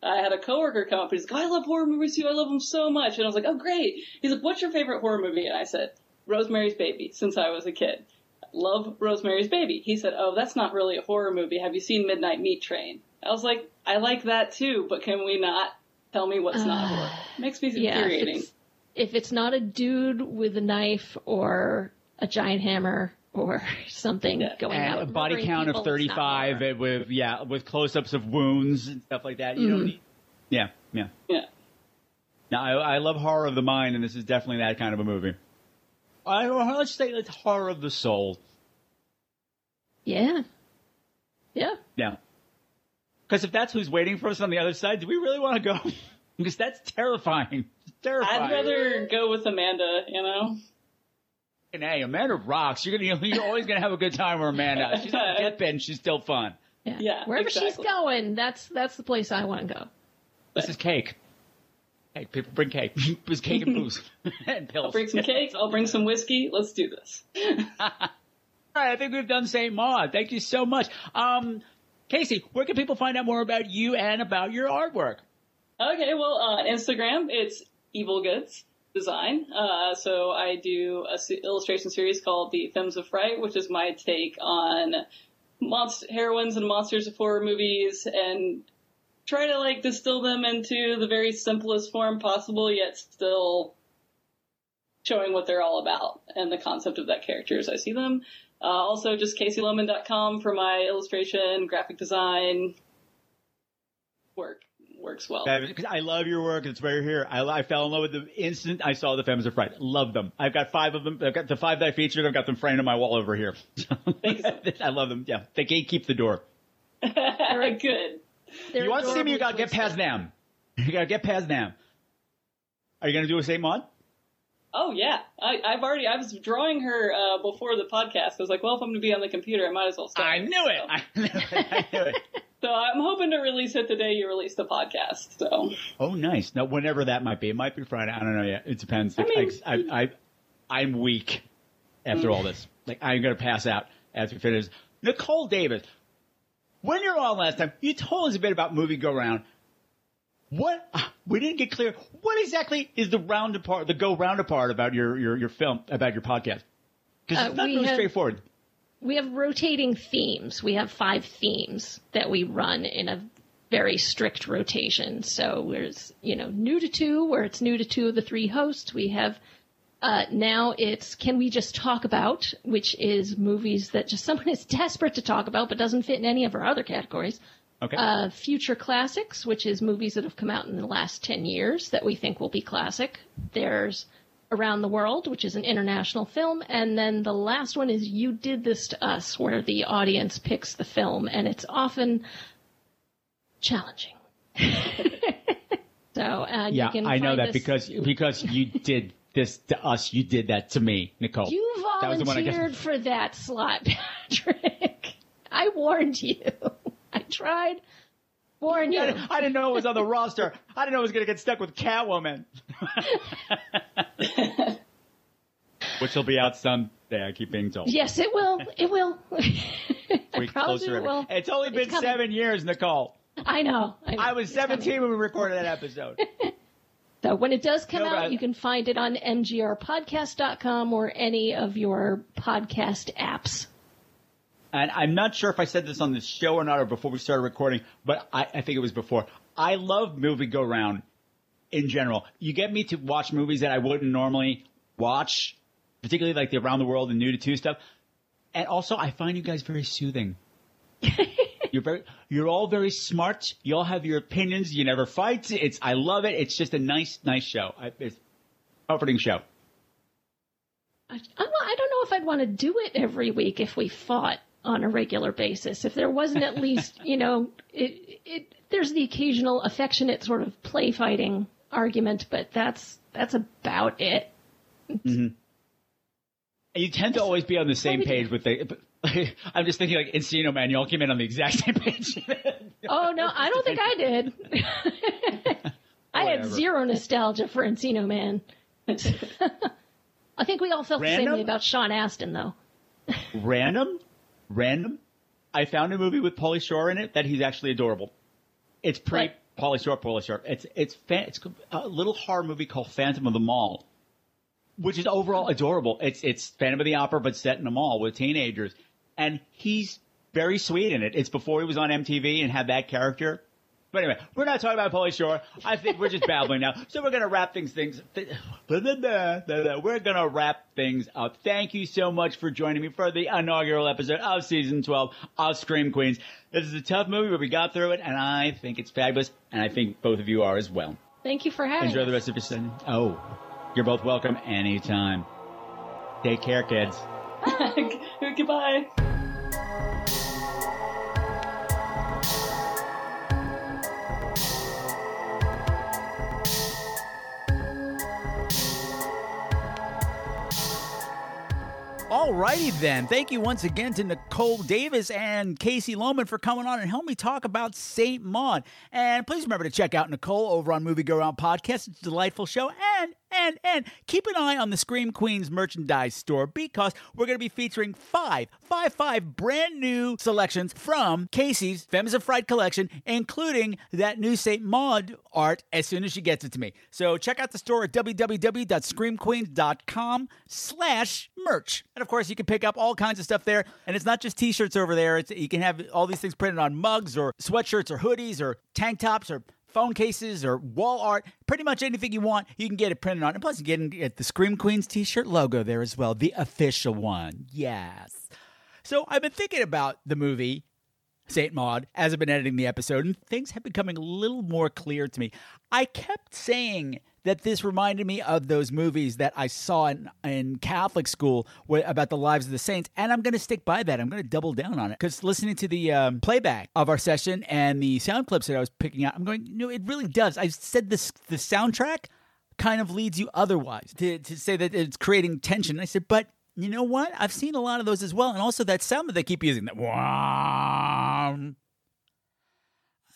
I had a coworker come up and he's like, I love horror movies too. I love them so much. And I was like, oh, great. He's like, what's your favorite horror movie? And I said, Rosemary's Baby, since I was a kid. Love Rosemary's Baby. He said, oh, that's not really a horror movie. Have you seen Midnight Meat Train? I was like, I like that too, but can we not tell me what's not horror? Makes me Uh, Yeah, if infuriating. it's, if it's not a dude with a knife or a giant hammer or something going and out, a body count of 35 with yeah with close-ups of wounds and stuff like that you don't Mhm. need yeah yeah. Yeah. Now I, I love horror of the mind and this is definitely that kind of a movie. I, let's say it's horror of the soul. Yeah. Yeah. yeah. Because if that's who's waiting for us on the other side do we really want to go? Because that's terrifying. It's terrifying. I'd rather go with Amanda, you know? And hey Amanda rocks you're gonna you're always gonna have a good time with Amanda she's on a deathbed and she's still fun Yeah. Yeah, Wherever she's going, that's that's the place I want to go. this is cake hey people bring cake there's cake and booze and pills I'll bring some cake. I'll bring some whiskey. Let's do this. All right, I think we've done St. Maud. Thank you so much. Um, Casey, where can people find out more about you and about your artwork? Okay, well, uh, Instagram, it's Evil Goods Design. Uh, so I do a illustration series called The Femmes of Fright, which is my take on monster heroines and monsters of horror movies and try to like distill them into the very simplest form possible, yet still showing what they're all about and the concept of that character as I see them. Uh, also, just CaseyLoman.com for my illustration, graphic design work works well. I love your work. It's right here. I, I fell in love with the instant I saw the Femmes of Fright. Love them. I've got five of them. I've got the five that I featured. I've got them framed on my wall over here. I love them. Yeah, they keep the door. Good. you want to see me? You gotta get past them. You gotta get past them. Are you gonna do a Saint Maud? Oh yeah, I, I've already. I was drawing her uh, before the podcast. I was like, well, if I'm going to be on the computer, I might as well start. I knew it. I knew it. I knew it. So I'm hoping to release it the day you release the podcast. So Oh, nice. Now, whenever that might be, it might be Friday. I don't know yet. It depends. I mean- I, I, I, am weak after all this. Like, I'm gonna pass out after we finish. Nicole Davis, when you're on last time, you told us a bit about movie go round. What we didn't get clear. What exactly is the round part, the go round part about your your your film about your podcast? Because Uh, it's not really have- straightforward. We have rotating themes. We have five themes that we run in a very strict rotation. So there's, you know, new to two, where it's new to two of the three hosts. We have uh, now it's Can We Just Talk About, which is movies that just someone is desperate to talk about but doesn't fit in any of our other categories. Okay. Uh, Future Classics, which is movies that have come out in the last 10 years that we think will be classic. There's Around the World, which is an international film. And then the last one is You Did This to Us, where the audience picks the film, and it's often challenging. so, uh, yeah, you can I know that us- because because you did this to us. You did that to me, Nicole. You That was the one I guess- volunteered for that slot, Patrick. I warned you. I tried. Warn you. I didn't- I didn't know it was on the roster. I didn't know it was going to get stuck with Catwoman. Which will be out someday, I keep being told. Yes, it will. It will. I closer it will. It's only been coming. seven years, Nicole. I know. I, know. I was It's 17 when we recorded that episode. So when it does come No, out, but- you can find it on mgrpodcast.com or any of your podcast apps. And I'm not sure if I said this on the show or not, or before we started recording, but I, I think it was before. I love movie go round in general. You get me to watch movies that I wouldn't normally watch, particularly like the around the world and new to two stuff. And also, I find you guys very soothing. you're very, you're all very smart. You all have your opinions. You never fight. It's, I love it. It's just a nice, nice show. I, it's comforting show. I, I I don't know if I'd want to do it every week if we fought on a regular basis. If there wasn't at least, you know, it, it, there's the occasional affectionate sort of play fighting argument, but that's, that's about it. Mm-hmm. You tend to always be on the same page with the. I'm just thinking like Encino Man. You all came in on the exact same page. Oh no, I don't think I did. I had zero nostalgia for Encino Man. I think we all felt the same way about Sean Astin, though. random, random. I found a movie with Pauly Shore in it that he's actually adorable. It's pre Pauly Shore, Pauly Shore. It's it's fan, it's a little horror movie called Phantom of the Mall, which is overall adorable. It's it's Phantom of the Opera but set in a mall with teenagers, and he's very sweet in it. It's before he was on MTV and had that character. But anyway, we're not talking about Pauly Shore. I think we're just babbling now. So we're gonna wrap things things. We're gonna wrap things up. Thank you so much for joining me for the inaugural episode of season 12 of Scream Queens. This is a tough movie, but we got through it, and I think it's fabulous, and I think both of you are as well. Thank you for having Enjoy us. the rest of your Sunday. Oh, you're both welcome anytime. Take care, kids. Goodbye. Alrighty then. Thank you once again to Nicole Davis and Casey Lohman for coming on and helping me talk about Saint Maud. And please remember to check out Nicole over on Movie Go Round Podcast. It's a delightful show. And and and keep an eye on the Scream Queens merchandise store because we're going to be featuring five, five, five brand new selections from Casey's Femmes of Fright collection, including that new Saint Maud art as soon as she gets it to me. So check out the store at www.screamqueens.com slash merch. And of course, you can pick up all kinds of stuff there. And it's not just t-shirts over there. It's, you can have all these things printed on mugs or sweatshirts or hoodies or tank tops or phone cases or wall art, pretty much anything you want, you can get it printed on. And plus, you can get the Scream Queens t shirt logo there as well, the official one. Yes. So I've been thinking about the movie Saint Maud as I've been editing the episode, and things have been coming a little more clear to me. I kept saying that this reminded me of those movies that I saw in, in Catholic school about the lives of the saints, and I'm going to stick by that. I'm going to double down on it because listening to the um, playback of our session and the sound clips that I was picking out, I'm going, no, it really does. I said this the soundtrack kind of leads you otherwise to, to say that it's creating tension. And I said, but you know what? I've seen a lot of those as well, and also that sound that they keep using that. Wah. I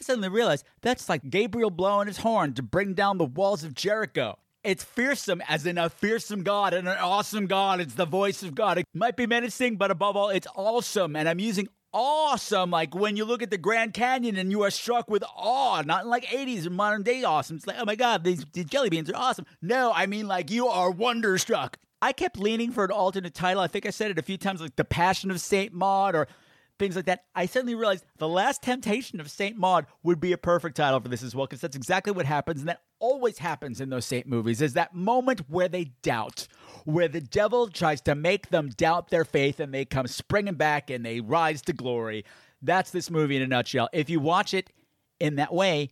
suddenly realized that's like Gabriel blowing his horn to bring down the walls of Jericho. It's fearsome, as in a fearsome God and an awesome God. It's the voice of God. It might be menacing, but above all, it's awesome. And I'm using awesome like when you look at the Grand Canyon and you are struck with awe, not like 80s or modern day awesome. It's like, oh my God, these, these jelly beans are awesome. No, I mean like you are wonderstruck. I kept leaning for an alternate title. I think I said it a few times, like The Passion of Saint Maud or things like that. I suddenly realized The Last Temptation of Saint Maud would be a perfect title for this as well, because that's exactly what happens, and that always happens in those saint movies. Is that moment where they doubt, where the devil tries to make them doubt their faith, and they come springing back and they rise to glory. That's this movie in a nutshell. If you watch it in that way,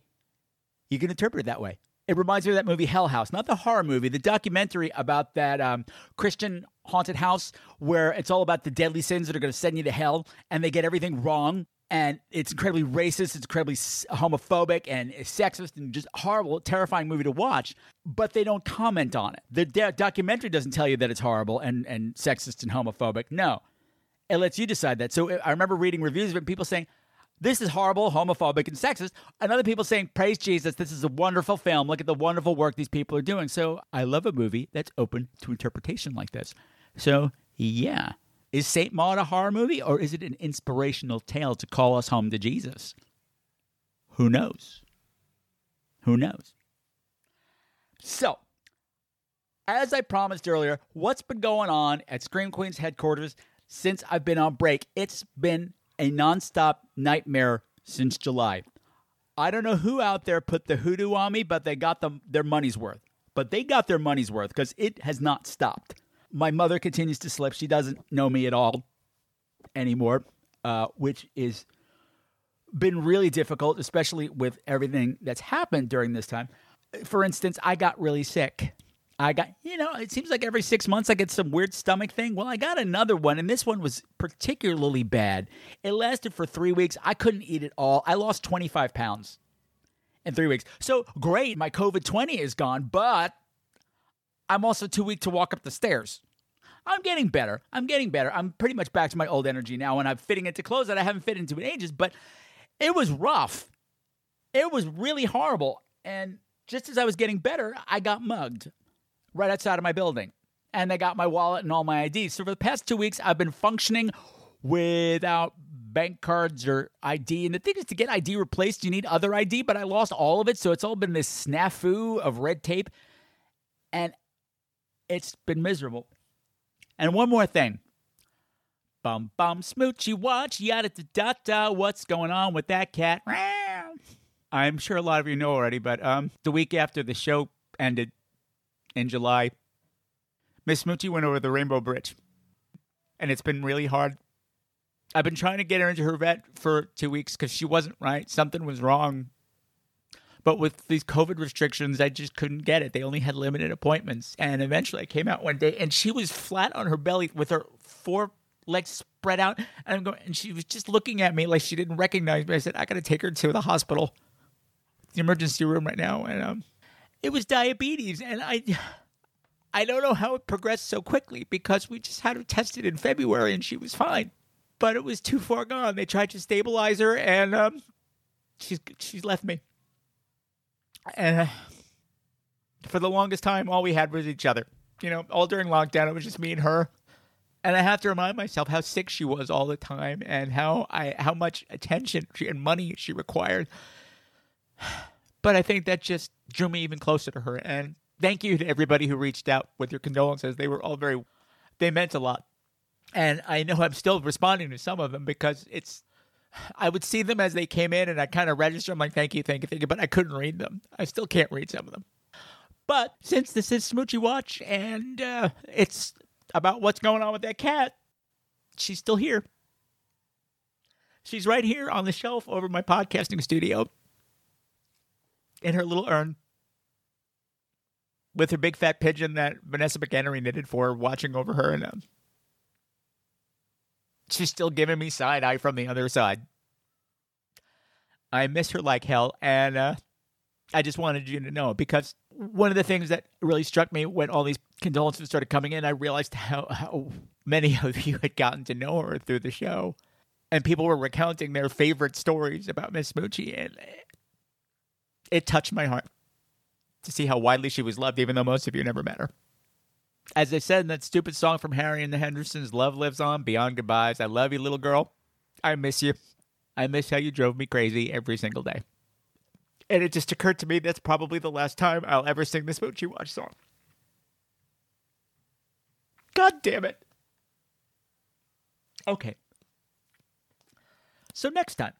you can interpret it that way. It reminds me of that movie Hell House, not the horror movie, the documentary about that um, Christian haunted house where it's all about the deadly sins that are going to send you to hell, and they get everything wrong. And it's incredibly racist, it's incredibly homophobic and sexist, and just horrible, terrifying movie to watch. But they don't comment on it. The do- documentary doesn't tell you that it's horrible and, and sexist and homophobic. No, it lets you decide that. So I remember reading reviews of it, people saying, this is horrible, homophobic, and sexist. And other people saying, praise Jesus, this is a wonderful film. Look at the wonderful work these people are doing. So I love a movie that's open to interpretation like this. So, yeah. Is St. Maud a horror movie, or is it an inspirational tale to call us home to Jesus? Who knows? Who knows? So, as I promised earlier, what's been going on at Scream Queens headquarters since I've been on break? It's been a nonstop nightmare since July. I don't know who out there put the hoodoo on me, but they got them their money's worth. but they got their money's worth because it has not stopped. My mother continues to slip. She doesn't know me at all anymore, uh, which is been really difficult, especially with everything that's happened during this time. For instance, I got really sick. I got, you know, it seems like every six months I get some weird stomach thing. Well, I got another one, and this one was particularly bad. It lasted for three weeks. I couldn't eat it all. I lost 25 pounds in three weeks. So great, my COVID 20 is gone, but I'm also too weak to walk up the stairs. I'm getting better. I'm getting better. I'm pretty much back to my old energy now, and I'm fitting into clothes that I haven't fit into in ages, but it was rough. It was really horrible. And just as I was getting better, I got mugged right outside of my building. And they got my wallet and all my IDs. So for the past two weeks, I've been functioning without bank cards or ID. And the thing is, to get ID replaced, you need other ID, but I lost all of it. So it's all been this snafu of red tape. And it's been miserable. And one more thing. Bum bum smoochy watch yada da da da. What's going on with that cat? I'm sure a lot of you know already, but um, the week after the show ended in July, Miss Smoochy went over the Rainbow Bridge, and it's been really hard. I've been trying to get her into her vet for two weeks because she wasn't right. Something was wrong. But with these COVID restrictions, I just couldn't get it. They only had limited appointments. And eventually I came out one day and she was flat on her belly with her four legs spread out. And I'm going, and she was just looking at me like she didn't recognize me. I said, I got to take her to the hospital, the emergency room right now. And um, it was diabetes. And I, I don't know how it progressed so quickly because we just had her tested in February and she was fine. But it was too far gone. They tried to stabilize her and um, she's, she's left me. And uh, for the longest time, all we had was each other. You know, all during lockdown, it was just me and her. And I have to remind myself how sick she was all the time, and how I how much attention she, and money she required. But I think that just drew me even closer to her. And thank you to everybody who reached out with your condolences. They were all very, they meant a lot. And I know I'm still responding to some of them because it's I would see them as they came in and I kind of register. I'm like, thank you, thank you, thank you. But I couldn't read them. I still can't read some of them. But since this is Smoochy Watch and uh, it's about what's going on with that cat, she's still here. She's right here on the shelf over my podcasting studio in her little urn with her big fat pigeon that Vanessa McHenry knitted for her, watching over her. And um, she's still giving me side eye from the other side. I miss her like hell, and uh, I just wanted you to know because one of the things that really struck me when all these condolences started coming in, I realized how, how many of you had gotten to know her through the show, and people were recounting their favorite stories about Miss Smoochy, and it touched my heart to see how widely she was loved, even though most of you never met her as I said in that stupid song from Harry and the Hendersons, Love Lives On Beyond Goodbyes. I love you, little girl. I miss you. I miss how you drove me crazy every single day. And it just occurred to me that's probably the last time I'll ever sing this Smoochy Watch song. God damn it. Okay. So next time,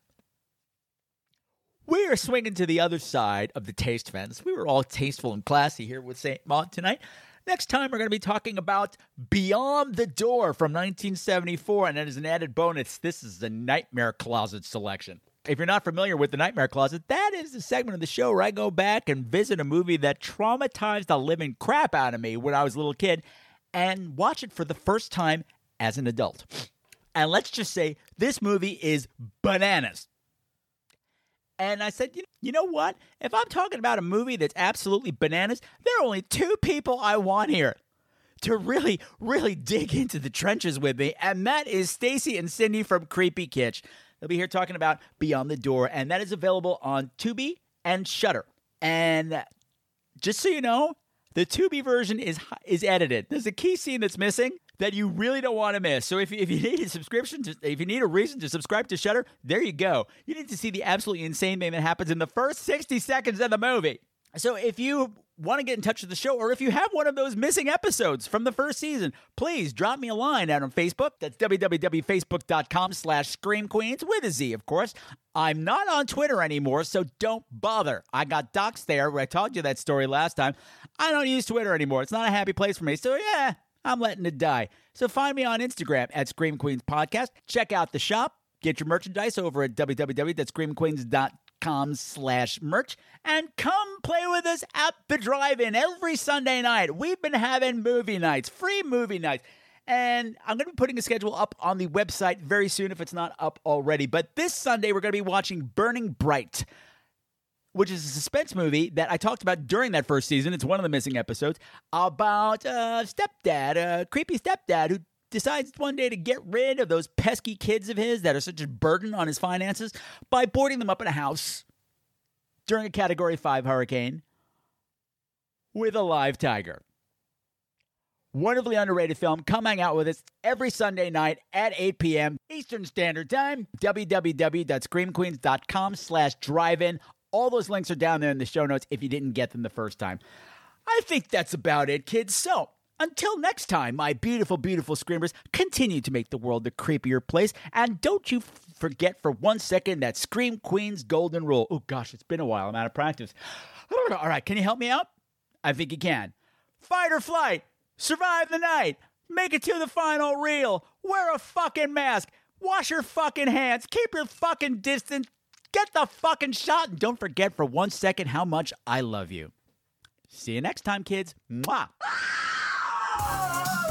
we are swinging to the other side of the taste fence. We were all tasteful and classy here with St. Maud tonight. Next time, we're going to be talking about Beyond the Door from 1974. And as an added bonus, this is the Nightmare Closet selection. If you're not familiar with the Nightmare Closet, that is the segment of the show where I go back and visit a movie that traumatized the living crap out of me when I was a little kid and watch it for the first time as an adult. And let's just say this movie is bananas. And I said, you you know what? If I'm talking about a movie that's absolutely bananas, there are only two people I want here to really, really dig into the trenches with me, and that is Stacy and Cindy from Creepy Kitsch. They'll be here talking about Beyond the Door, and that is available on Tubi and Shudder. And just so you know, the Tubi version is is edited. There's a key scene that's missing that you really don't want to miss. So if, if you need a subscription, to, if you need a reason to subscribe to Shudder, there you go. You need to see the absolutely insane thing that happens in the first 60 seconds of the movie. So if you want to get in touch with the show, or if you have one of those missing episodes from the first season, please drop me a line out on Facebook. That's www.facebook.com slash Scream Queens with a Z, of course. I'm not on Twitter anymore, so don't bother. I got docs there. Where I told you that story last time. I don't use Twitter anymore. It's not a happy place for me. So, yeah, I'm letting it die. So find me on Instagram at Scream Queens Podcast. Check out the shop. Get your merchandise over at www.screamqueens.com slash merch and come play with us at the drive-in every Sunday night. We've been having movie nights, free movie nights. And I'm going to be putting a schedule up on the website very soon if it's not up already. But this Sunday, we're going to be watching Burning Bright which is a suspense movie that I talked about during that first season. It's one of the missing episodes about a stepdad, a creepy stepdad who decides one day to get rid of those pesky kids of his that are such a burden on his finances by boarding them up in a house during a Category 5 hurricane with a live tiger. Wonderfully underrated film. Come hang out with us every Sunday night at 8 p.m. Eastern Standard Time. www.screamqueens.com slash drive-in. All those links are down there in the show notes if you didn't get them the first time. I think that's about it, kids. So, until next time, my beautiful, beautiful screamers, continue to make the world a creepier place. And don't you forget for one second that Scream Queen's golden rule. Oh, gosh, it's been a while. I'm out of practice. All right, can you help me out? I think you can. Fight or flight. Survive the night. Make it to the final reel. Wear a fucking mask. Wash your fucking hands. Keep your fucking distance. Get the fucking shot. And don't forget for one second how much I love you. See you next time, kids. Mwah.